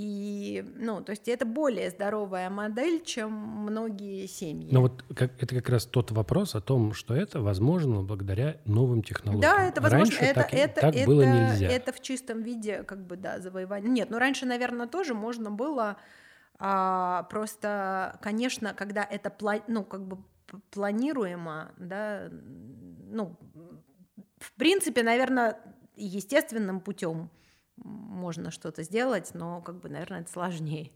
S1: И, ну, то есть это более здоровая модель, чем многие семьи.
S3: Но вот как, это как раз тот вопрос о том, что это возможно благодаря новым технологиям.
S1: Да, это возможно.
S3: Раньше
S1: это,
S3: так,
S1: это,
S3: так
S1: это,
S3: было нельзя.
S1: Это в чистом виде, как бы, да, завоевание. Нет, ну раньше, наверное, тоже можно было. А, просто, конечно, когда это, ну, как бы планируемо, да, ну, в принципе, наверное, естественным путем можно что-то сделать, но, как бы, наверное, это сложнее.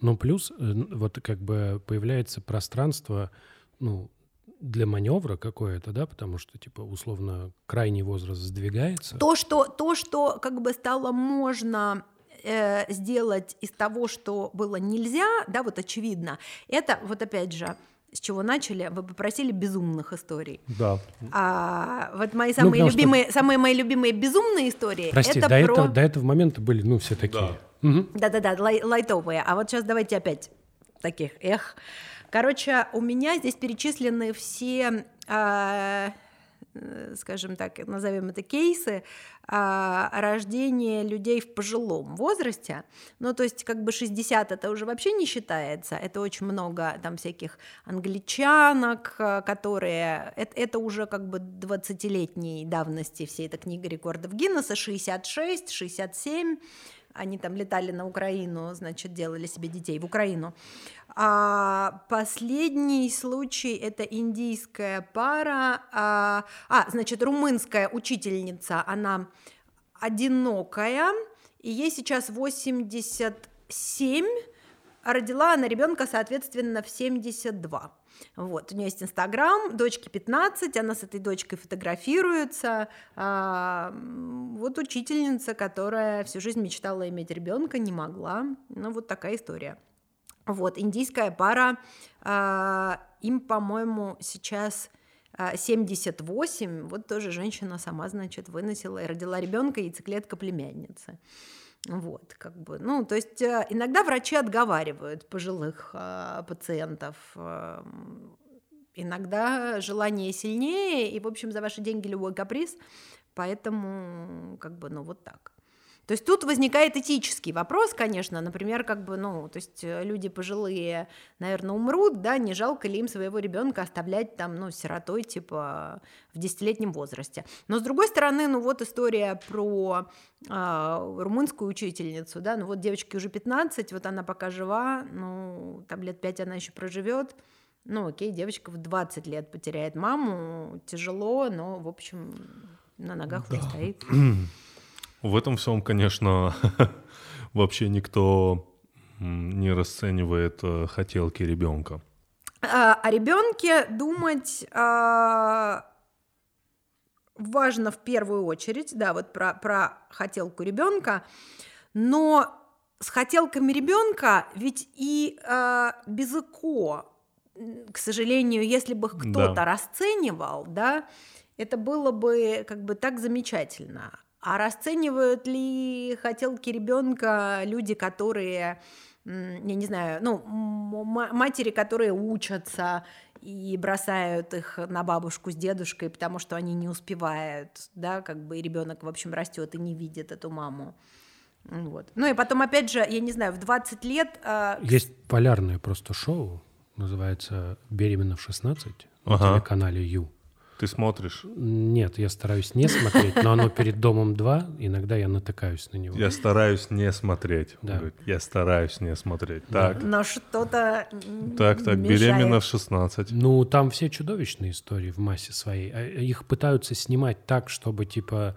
S3: Ну, плюс, э, вот как бы появляется пространство, ну, для маневра какое-то, да, потому что, типа, условно, крайний возраст сдвигается.
S1: То, что, то, что как бы стало можно э, сделать из того, что было нельзя, да, вот очевидно, это вот опять же с чего начали, вы попросили безумных историй.
S2: Да.
S1: А, вот мои ну, самые ну, любимые, что... самые мои любимые безумные истории.
S3: Прости,
S1: это
S3: до,
S1: про...
S3: этого, до этого момента были, ну, все такие.
S2: Да. Угу.
S1: Да-да-да, лай, лайтовые. А вот сейчас давайте опять таких, эх. Короче, у меня здесь перечислены все Э, скажем так, назовем это кейсы, а, рождения людей в пожилом возрасте. Ну, то есть, как бы 60 это уже вообще не считается, это очень много там всяких англичанок, э, которые, это, это уже как бы 20-летней давности всей эта книга рекордов Гиннесса, 66, 67, они там летали на Украину, значит, делали себе детей в Украину. А последний случай это индийская пара, а, а значит, румынская учительница, она одинокая, и ей сейчас 80 7, а родила она ребенка, соответственно, в 72. Вот, у нее есть Инстаграм, дочке 15, она с этой дочкой фотографируется. А, вот учительница, которая всю жизнь мечтала иметь ребенка, не могла. Ну, вот такая история. Вот, индийская пара, а, им, по-моему, сейчас 78, вот тоже женщина сама, значит, выносила и родила ребенка, яйцеклетка племянницы. Вот, как бы, ну, то есть э, иногда врачи отговаривают пожилых э, пациентов, э, иногда желание сильнее, и, в общем, за ваши деньги любой каприз, поэтому, как бы, ну, вот так. То есть тут возникает этический вопрос, конечно, например, как бы, ну, то есть э, люди пожилые, наверное, умрут, да, не жалко ли им своего ребенка оставлять там, ну, сиротой, типа, в десятилетнем возрасте. Но с другой стороны, ну, вот история про э, румынскую учительницу, да, ну, вот девочке уже 15, вот она пока жива, ну, там лет 5 она еще проживет, ну, окей, девочка в 20 лет потеряет маму, тяжело, но, в общем, на ногах да. уже стоит.
S2: В этом всем, конечно, вообще никто не расценивает э, хотелки ребенка.
S1: А, о ребенке думать а, важно в первую очередь, да, вот про, про хотелку ребенка, но с хотелками ребенка ведь и а, без ЭКО, к сожалению, если бы кто-то да. расценивал, да, это было бы как бы так замечательно. А расценивают ли хотелки ребенка люди, которые, я не знаю, ну, матери, которые учатся и бросают их на бабушку с дедушкой, потому что они не успевают, да, как бы ребенок, в общем, растет и не видит эту маму. Вот. Ну и потом, опять же, я не знаю, в 20 лет...
S3: Э... Есть полярное просто шоу, называется «Беременна в 16» ага. на телеканале Ю.
S2: Ты смотришь?
S3: Нет, я стараюсь не смотреть, но оно перед домом 2, иногда я натыкаюсь на него.
S2: Я стараюсь не смотреть. Да. Я стараюсь не смотреть. Да. Так.
S1: Но что-то
S2: Так, так, мешает. беременна в 16.
S3: Ну, там все чудовищные истории в массе своей. А, их пытаются снимать так, чтобы, типа,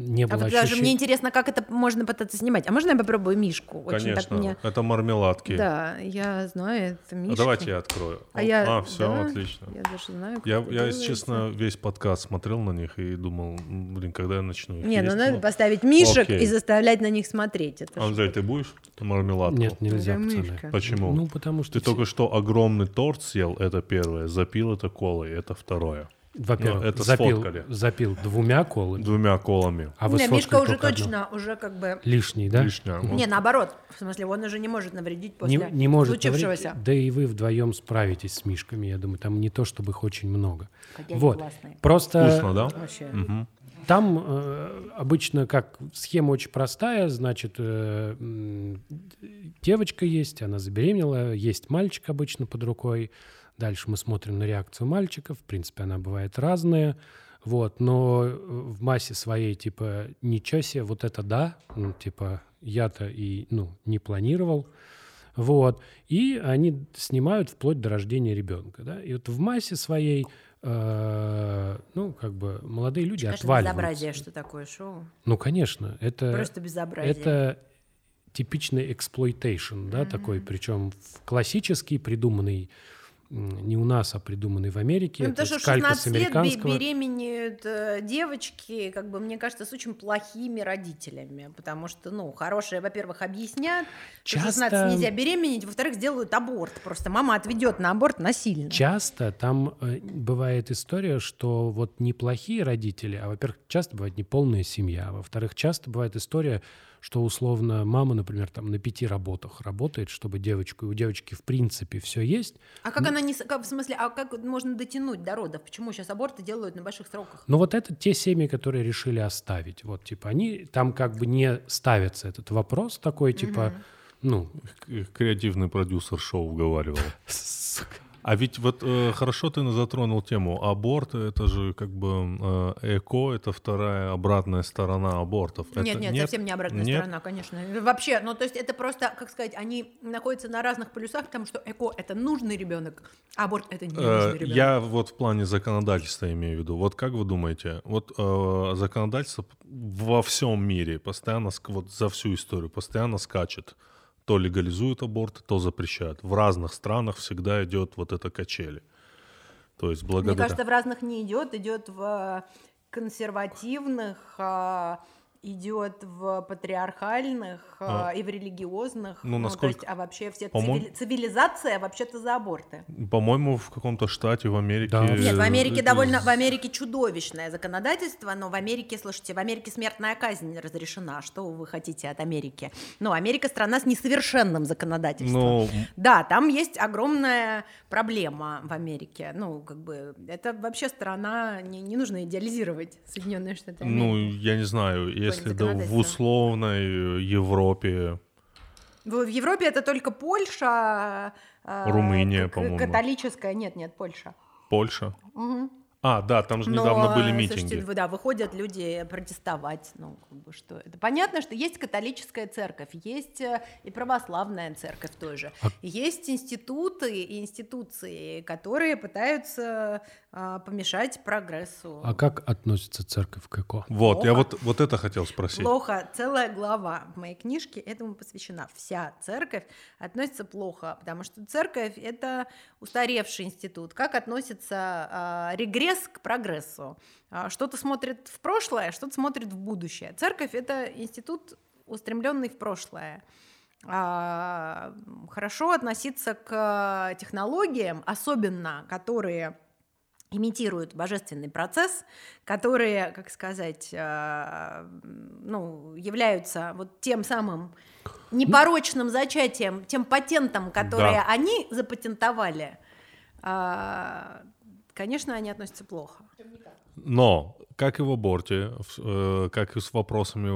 S3: не было а ощущения... даже
S1: мне интересно, как это можно пытаться снимать. А можно я попробую мишку?
S2: Очень Конечно, так мне... это мармеладки.
S1: Да, я знаю, это мишка. А
S2: давайте я открою. А, я... а все, да? отлично.
S1: Я даже знаю,
S2: Я, я если честно, весь подкаст смотрел на них и думал, блин, когда я начну их
S1: Не,
S2: ну есть?
S1: ну надо ну, поставить мишек окей. и заставлять на них смотреть.
S2: Это Андрей, ты будешь мармеладку?
S3: Нет, нельзя, пацаны.
S2: Почему?
S3: Ну, потому что...
S2: Ты все... только что огромный торт съел, это первое, запил это колой, это второе.
S3: Во-первых, это запил, запил двумя колами.
S2: Двумя колами.
S1: А вы Не, Мишка уже точно, одну. уже как бы...
S3: Лишний, да?
S2: Лишняя.
S1: Не, наоборот. В смысле, он уже не может навредить после
S3: не, не может случившегося. Навредить, да и вы вдвоем справитесь с Мишками, я думаю. Там не то, чтобы их очень много.
S1: Какие
S3: вот.
S1: Классные.
S3: Просто...
S2: Вкусно, да?
S1: Вообще. Угу.
S3: Там э, обычно как схема очень простая, значит, э, девочка есть, она забеременела, есть мальчик обычно под рукой, Дальше мы смотрим на реакцию мальчиков. В принципе, она бывает разная. Вот, но в массе своей, типа, ничего себе, вот это да, ну, типа, я-то и, ну, не планировал. Вот, и они снимают вплоть до рождения ребенка, да, и вот в массе своей, э, ну, как бы, молодые люди Конечно, отваливаются.
S1: безобразие, что такое шоу.
S3: Ну, конечно, это...
S1: Просто безобразие.
S3: Это типичный exploitation, да, mm-hmm. такой, причем классический, придуманный не у нас, а придуманный в Америке.
S1: Ну, потому что 16 лет беременеют э, девочки, как бы, мне кажется, с очень плохими родителями, потому что, ну, хорошие, во-первых, объяснят, Часто... что 16 нельзя беременеть, во-вторых, сделают аборт, просто мама отведет на аборт насильно.
S3: Часто там э, бывает история, что вот неплохие родители, а, во-первых, часто бывает неполная семья, а во-вторых, часто бывает история, что условно мама, например, там на пяти работах работает, чтобы девочку, у девочки в принципе все есть.
S1: А как но... она не, как, в смысле, а как можно дотянуть до родов? Почему сейчас аборты делают на больших сроках?
S3: Ну вот это те семьи, которые решили оставить. Вот типа они там как бы не ставится этот вопрос такой типа, угу. ну
S2: креативный продюсер шоу уговаривал. А ведь вот э, хорошо ты затронул тему аборт, это же как бы э, эко, это вторая обратная сторона абортов.
S1: Нет,
S2: это,
S1: нет, нет, совсем не обратная нет? сторона, конечно. Вообще, ну то есть это просто, как сказать, они находятся на разных полюсах, потому что эко это нужный ребенок, а аборт это не э, нужный ребенок.
S2: Я вот в плане законодательства имею в виду. Вот как вы думаете, вот э, законодательство во всем мире постоянно, вот за всю историю постоянно скачет то легализуют аборт, то запрещают. В разных странах всегда идет вот это качели. То есть благодаря...
S1: Мне кажется, в разных не идет, идет в консервативных, а, идет в патриархальных а, и в религиозных,
S2: ну, насколько...
S1: ну, есть, а вообще все цивили... цивилизация вообще-то за аборты.
S2: По-моему, в каком-то штате в Америке.
S3: Да.
S1: Нет, в Америке довольно, в Америке чудовищное законодательство, но в Америке, слушайте, в Америке смертная казнь разрешена. Что вы хотите от Америки? Ну, Америка страна с несовершенным законодательством.
S2: Ну,
S1: Да, там есть огромная проблема в Америке. Ну, как бы это вообще страна не, не нужно идеализировать Соединенные Штаты
S2: ну,
S1: Америки.
S2: я не знаю, если да, в условной Европе
S1: В, Европе это только Польша, э,
S2: Румыния,
S1: к-
S2: по-моему.
S1: католическая, нет, нет, Польша.
S2: Польша.
S1: Мгм.
S2: А, да, там же
S1: Но,
S2: недавно были
S1: э,
S2: митинги.
S1: Слушайте, да, выходят люди протестовать, ну, как бы что это. Понятно, что есть католическая церковь, есть э, и православная церковь тоже.
S3: А-
S1: Есть институты и институции, которые пытаются а, помешать прогрессу.
S3: А как относится церковь к ЭКО?
S2: Вот, я
S1: Плохо.
S2: вот, вот это хотел спросить.
S1: Плохо. Целая глава в моей книжке этому посвящена. Вся церковь относится плохо, потому что церковь — это устаревший институт. Как относится а, регресс к прогрессу? А, что-то смотрит в прошлое, что-то смотрит в будущее. Церковь — это институт, устремленный в прошлое. А, хорошо относиться к технологиям, особенно которые имитируют божественный процесс, которые, как сказать, э, ну, являются вот тем самым непорочным зачатием, тем патентом, которые
S2: Да.
S1: они запатентовали, а, конечно, они относятся плохо.
S2: Но, как и в аборте, э, как и с вопросами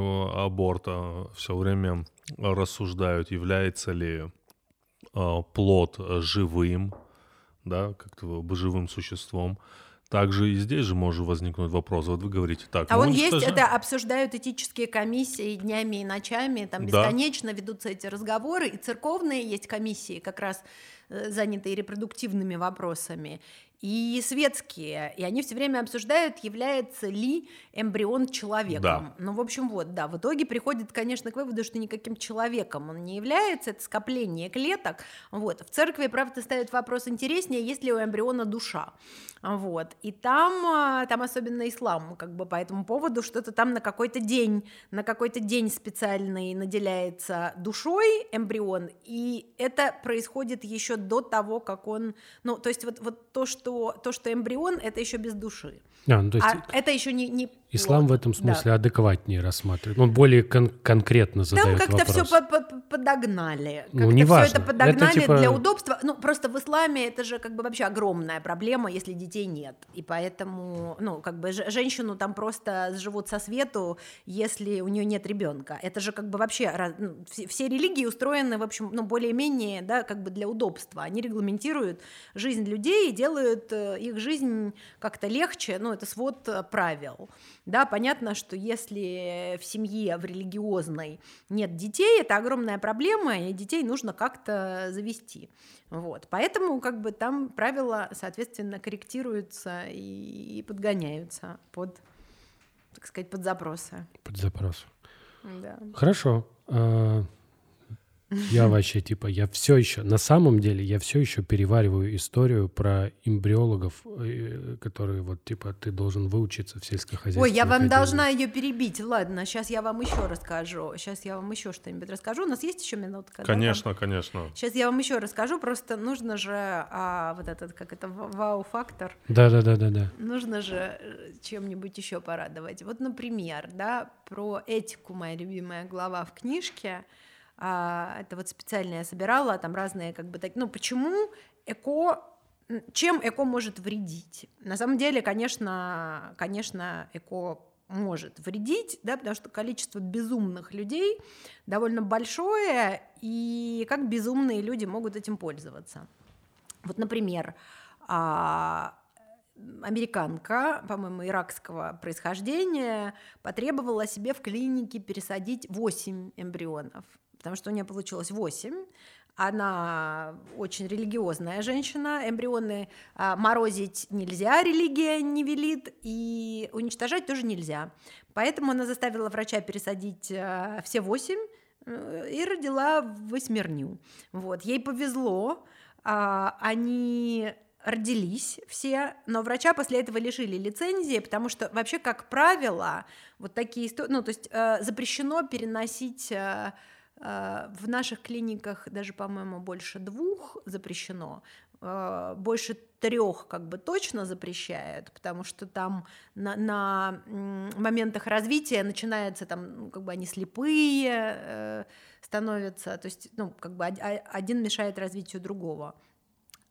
S2: аборта, все время рассуждают, является ли э, плод живым, да, как-то живым существом. Также и здесь же может возникнуть вопрос. Вот вы говорите так.
S1: А
S2: ну,
S1: он есть,
S2: уничтожаем.
S1: это обсуждают этические комиссии днями и ночами, там
S2: Да.
S1: бесконечно ведутся эти разговоры, и церковные есть комиссии, как раз э, занятые репродуктивными вопросами, и светские, и они все время обсуждают, является ли эмбрион человеком.
S2: Да.
S1: Ну, в общем, вот, да, в итоге приходит, конечно, к выводу, что никаким человеком он не является, это скопление клеток, вот. В церкви, правда, ставят вопрос интереснее, есть ли у эмбриона душа, вот. И там, а, там особенно ислам, как бы по этому поводу, что-то там на какой-то день, на какой-то день специальный наделяется душой эмбрион, и это происходит еще до того, как он, ну, то есть вот, вот то, что, то, что эмбрион, это еще без души.
S3: А, ну, есть
S1: А это еще не, не
S3: ислам в этом
S1: Да.
S3: смысле адекватнее рассматривает. Он более кон- конкретно
S1: Там
S3: задает
S1: как-то все
S3: вопрос.
S1: подогнали.
S3: Ну,
S1: Как-то все
S3: неважно.
S1: это подогнали
S3: Это типа-
S1: для удобства. Ну, просто в исламе это же как бы вообще огромная проблема, если детей нет. И поэтому, ну, как бы женщину там просто живут со свету, если у нее нет ребенка. Это же как бы вообще ну, все, все религии устроены, в общем, ну, более-менее, да, как бы для удобства. Они регламентируют жизнь людей и делают э, их жизнь как-то легче. Ну, это свод э, правил. Да, понятно, что если в семье, в религиозной нет детей, это огромная проблема, и детей нужно как-то завести. Вот. Поэтому как бы там правила, соответственно, корректируются и, подгоняются под, так сказать, под запросы.
S3: Под запрос.
S1: Да.
S3: Хорошо. Я вообще, типа, я все еще, на самом деле, я все еще перевариваю историю про эмбриологов, э, которые вот, типа, ты должен выучиться в сельскохозяйственной
S1: Ой, я вам должна ее перебить. Ладно, сейчас я вам еще расскажу. Сейчас я вам еще что-нибудь расскажу. У нас есть еще минутка? да, там?
S2: Конечно, конечно.
S1: Сейчас я вам еще расскажу, просто нужно же а, вот этот, как это, ва- вау-фактор,
S3: Да-да-да-да-да.
S1: нужно же э, чем-нибудь еще порадовать. Вот, например, да, про этику моя любимая глава в книжке. А, это вот специально я собирала, там разные как бы так, ну почему эко чем эко может вредить? На самом деле, конечно, конечно, эко может вредить, да, потому что количество безумных людей довольно большое, и как безумные люди могут этим пользоваться. Вот, например, а, американка, по-моему, иракского происхождения, потребовала себе в клинике пересадить 8 эмбрионов, потому что у нее получилось 8. Она очень религиозная женщина, эмбрионы а, морозить нельзя, религия не велит, и уничтожать тоже нельзя. Поэтому она заставила врача пересадить а, все 8, э, и родила восьмерню. Вот, ей повезло, а, они родились все, но врача после этого лишили лицензии, потому что вообще, как правило, вот такие истории, ну, то есть э, запрещено переносить э, в наших клиниках даже, по-моему, больше двух запрещено, э, больше трех как бы точно запрещают, потому что там на, на моментах развития начинается там, ну, как бы они слепые э, становятся, то есть, ну, как бы один мешает развитию другого.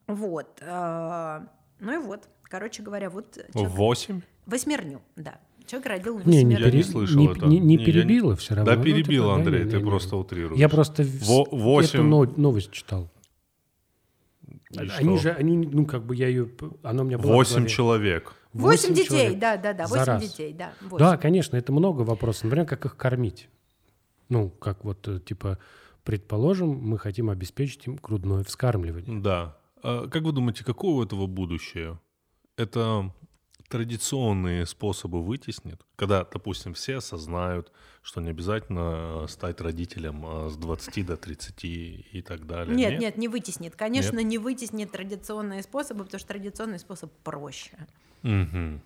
S1: Вот. Ну и вот, короче говоря, вот...
S2: Восемь?
S1: Восьмерню, да. Человек родил
S3: восьмерню. Не, не, пере...
S2: не слышал
S3: не,
S2: это.
S3: Не, не перебило не... все равно.
S2: Да, перебил, ну, типа, Андрей, да, ты не, просто утрируешь.
S3: Я просто Во- 8... эту новость читал. И они что? же, они, ну, как бы я ее, она у меня была
S2: Восемь человек.
S1: Восемь детей, человек. да, да, да, восемь детей, да. 8.
S3: Да, конечно, это много вопросов. Например, как их кормить? Ну, как вот, э, типа, предположим, мы хотим обеспечить им грудное вскармливание.
S2: Да. А как вы думаете, какое у этого будущее? Это традиционные способы вытеснит, когда, допустим, все осознают, что не обязательно стать родителем а, с 20 до 30 и так далее.
S1: Нет, нет, нет не вытеснит. Конечно, нет? не вытеснит традиционные способы, потому что традиционный способ проще.
S2: Угу.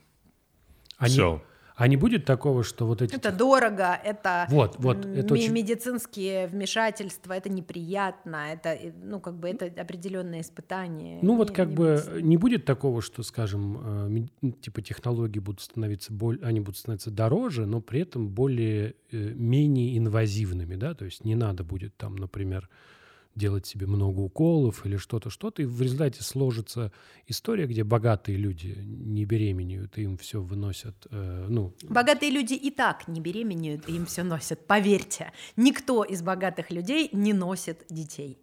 S3: Они, Все. А не будет такого, что вот эти...
S1: Это дорого, это,
S3: вот, вот, это
S1: очень... медицинские вмешательства, это неприятно, это, ну, как бы, это определенное испытание.
S3: Ну, вот как не бы будет... не будет такого, что, скажем, э, типа технологии будут становиться, более, они будут становиться дороже, но при этом более, э, менее инвазивными, да, то есть не надо будет там, например, делать себе много уколов или что-то, что-то, и в результате сложится история, где богатые люди не беременеют, и им все выносят, э, ну...
S1: Богатые люди и так не беременеют, и им все носят, поверьте. Никто из богатых людей не носит детей.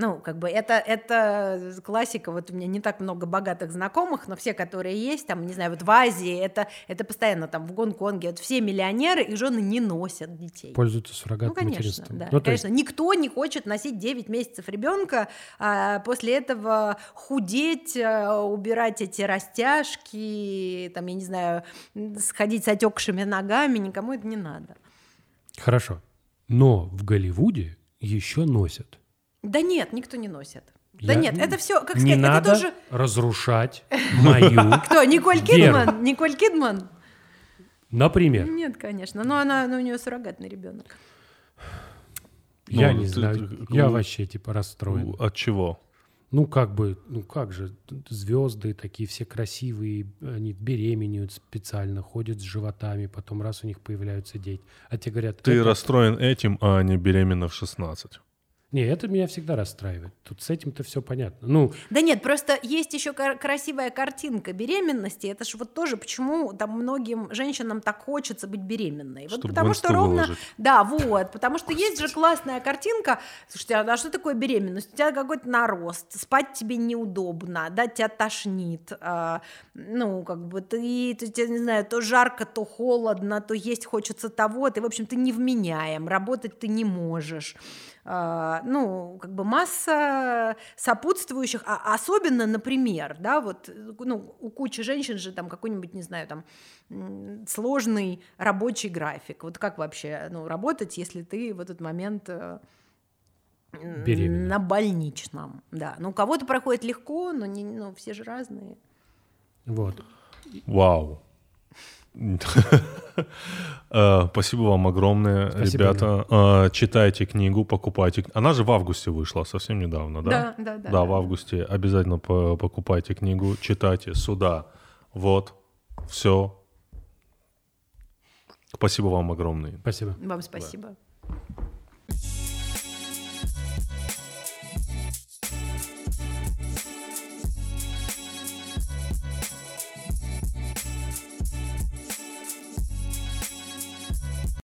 S1: Ну, как бы это, это классика, вот у меня не так много богатых знакомых, но все, которые есть, там, не знаю, вот в Азии, это, это постоянно там в Гонконге, вот все миллионеры, их жены не носят детей.
S3: Пользуются суррогатным
S1: ну, конечно, Да, ну, конечно, есть... никто не хочет носить 9 месяцев ребенка, а после этого худеть, а, убирать эти растяжки, там, я не знаю, сходить с отекшими ногами, никому это не надо.
S3: Хорошо. Но в Голливуде еще носят.
S1: Да нет, никто не носит. Я... Да нет, это все, как
S3: не
S1: сказать,
S3: надо
S1: это тоже...
S3: разрушать мою
S1: Кто, Николь Кидман? Николь Кидман?
S3: Например?
S1: Нет, конечно, но она, но у нее суррогатный ребенок.
S3: Я ну, не знаю, я вообще типа расстроен.
S2: От чего?
S3: Ну, как бы, ну как же, звезды такие все красивые, они беременеют специально, ходят с животами, потом раз у них появляются дети. А те говорят...
S2: Ты расстроен этим, а не беременна в 16.
S3: Не, это меня всегда расстраивает. Тут с этим-то все понятно. Ну,
S1: да нет, просто есть еще красивая картинка беременности. Это же вот тоже почему там многим женщинам так хочется быть беременной. Вот потому что ровно, выложить. да, вот, потому что есть же классная картинка. Слушайте, а что такое беременность? У тебя какой-то нарост, спать тебе неудобно, да, тебя тошнит, а, ну как бы ты, ты, ты, не знаю, то жарко, то холодно, то есть хочется того, ты в общем ты невменяем, работать ты не можешь. А, ну, как бы масса сопутствующих, а особенно, например, да, вот, ну, у кучи женщин же там какой-нибудь, не знаю, там, сложный рабочий график. Вот как вообще, ну, работать, если ты в этот момент э,
S3: Беременна.
S1: на больничном, да. Ну, у кого-то проходит легко, но не, ну, все же разные.
S3: Вот.
S2: Вау. Э, спасибо вам огромное, Спасибо, ребята. Э, читайте книгу, покупайте. Она же в августе вышла, совсем недавно, да?
S1: Да, да, да.
S2: Да, в августе. Обязательно покупайте книгу, читайте сюда. Вот, все. Спасибо вам огромное.
S3: Спасибо.
S1: Вам спасибо. Да.